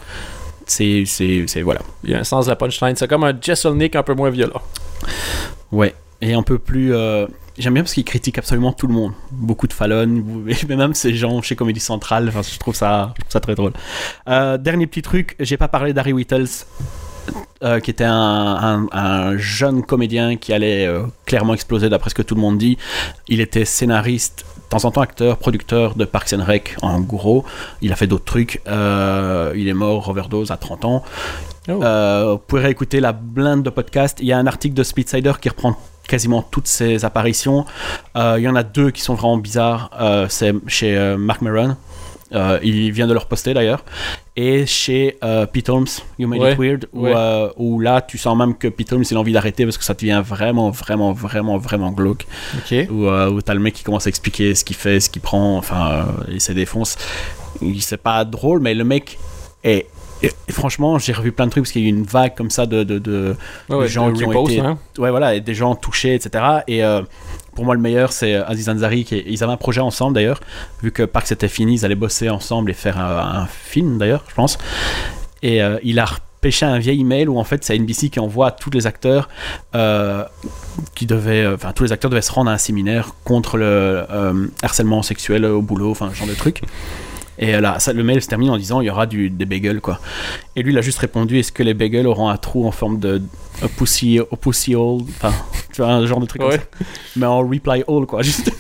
C'est c'est voilà. Il y a un sens de la punchline. C'est comme un Jesselnick un peu moins violent. Ouais. Et un peu plus. euh, J'aime bien parce qu'il critique absolument tout le monde. Beaucoup de Fallon, mais même ces gens chez Comédie Centrale. Enfin, je trouve ça, je trouve ça très drôle. Euh, dernier petit truc, j'ai pas parlé d'Harry Whittles. Euh, qui était un, un- un jeune comédien qui allait euh, clairement exploser d'après ce que tout le monde dit. Il était scénariste, de temps en temps acteur, producteur de Parks and Rec en gros. Il a fait d'autres trucs. Euh, il est mort overdose à 30 ans. Oh. Vous pouvez réécouter la blinde de podcast. Il y a un article de Splitsider qui reprend quasiment toutes ses apparitions. Il y en a deux qui sont vraiment bizarres. C'est chez Mark Maron. Euh, il vient de leur poster d'ailleurs. Et chez euh, Pete Holmes, You Made Ouais, It Weird, où, ouais. euh, où là tu sens même que Pete Holmes il a envie d'arrêter parce que ça devient vraiment, vraiment, vraiment, vraiment glauque. Où, où t'as le mec qui commence à expliquer ce qu'il fait, ce qu'il prend, enfin, il se défonce. Il- C'est pas drôle, mais le mec est. et- et franchement, j'ai revu plein de trucs parce qu'il y a eu une vague comme ça de, de, Ouais, gens qui ont été hein. ouais voilà et des gens touchés etc et euh, pour moi le meilleur c'est Aziz Ansari qui ils avaient un projet ensemble d'ailleurs vu que Parks était fini ils allaient bosser ensemble et faire un, un film d'ailleurs je pense. Et euh, il a repêché un vieil email où en fait c'est NBC qui envoie à tous les acteurs euh, qui devaient euh, enfin tous les acteurs devaient se rendre à un séminaire contre le euh, harcèlement sexuel au boulot enfin ce genre de trucs et euh, là, ça, le mail se termine en disant il y aura du, des bagels quoi. Et lui il a juste répondu est-ce que les bagels auront un trou en forme de a pussy, a pussy hole? Enfin, tu vois, un genre de truc Ouais. comme ça. Mais en reply all quoi. Juste.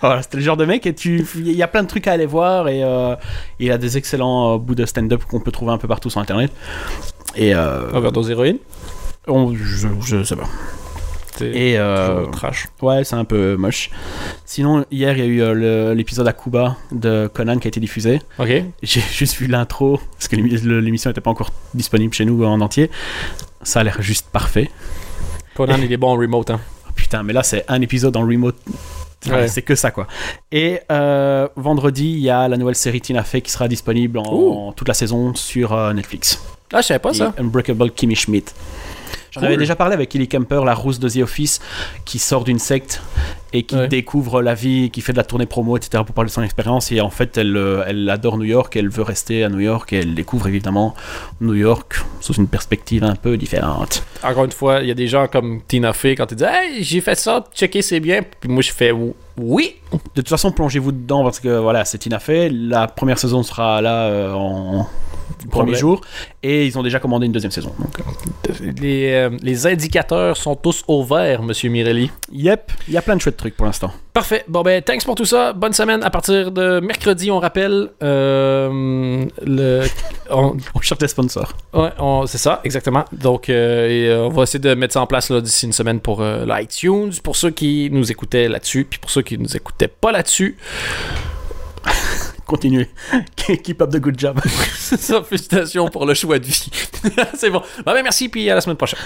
voilà, c'était le genre de mec et tu, il y a plein de trucs à aller voir et euh, il a des excellents euh, bouts de stand-up qu'on peut trouver un peu partout sur internet. Et euh, Overdose héroïne? on- je, je sais pas. Et euh, trash. Ouais, c'est un peu moche. Sinon, hier, il y a eu euh, l'épisode à Cuba de Conan qui a été diffusé. Ok. J'ai juste vu l'intro, parce que l'émission n'était pas encore disponible chez nous en entier. Ça a l'air juste parfait. Conan, il est bon en remote, hein. Oh, putain, mais là, c'est un épisode en remote. Ouais. C'est que ça, quoi. Et euh, vendredi, il y a la nouvelle série Tina Fey qui sera disponible en, toute la saison sur euh, Netflix. Ah, je savais pas ça. The Unbreakable Kimmy Schmidt. J'en avais déjà parlé avec Ellie Kemper, la rousse de The Office, qui sort d'une secte et qui Ouais. découvre la vie, qui fait de la tournée promo, etc. pour parler de son expérience. Et en fait, elle, euh, elle adore New York, elle veut rester à New York et elle découvre évidemment New York sous une perspective un peu différente. Encore une fois, il y a des gens comme Tina Fey quand ils disent Hey, j'ai fait ça, checker, c'est bien. Puis moi, je fais Oui. De toute façon, plongez-vous dedans parce que voilà, c'est inaffait. La première saison sera là euh, en premier Premier. jour et ils ont déjà commandé une deuxième saison. Donc, euh, Les, euh, les indicateurs sont tous au vert, monsieur Mirelli. yep, il y a plein de chouettes trucs pour l'instant. Parfait. Bon, ben, thanks pour tout ça. Bonne semaine. À partir de mercredi, on rappelle. euh, le, on- On cherche des sponsors. Ouais, c'est ça, exactement. Donc, et, on va essayer de mettre ça en place d'ici une semaine pour l'iTunes, pour ceux qui nous écoutaient là-dessus, puis pour ceux qui nous écoutaient pas là-dessus. Continuez. Keep up the good job. félicitations pour le choix de vie. c'est bon. Ben, merci, puis à la semaine prochaine.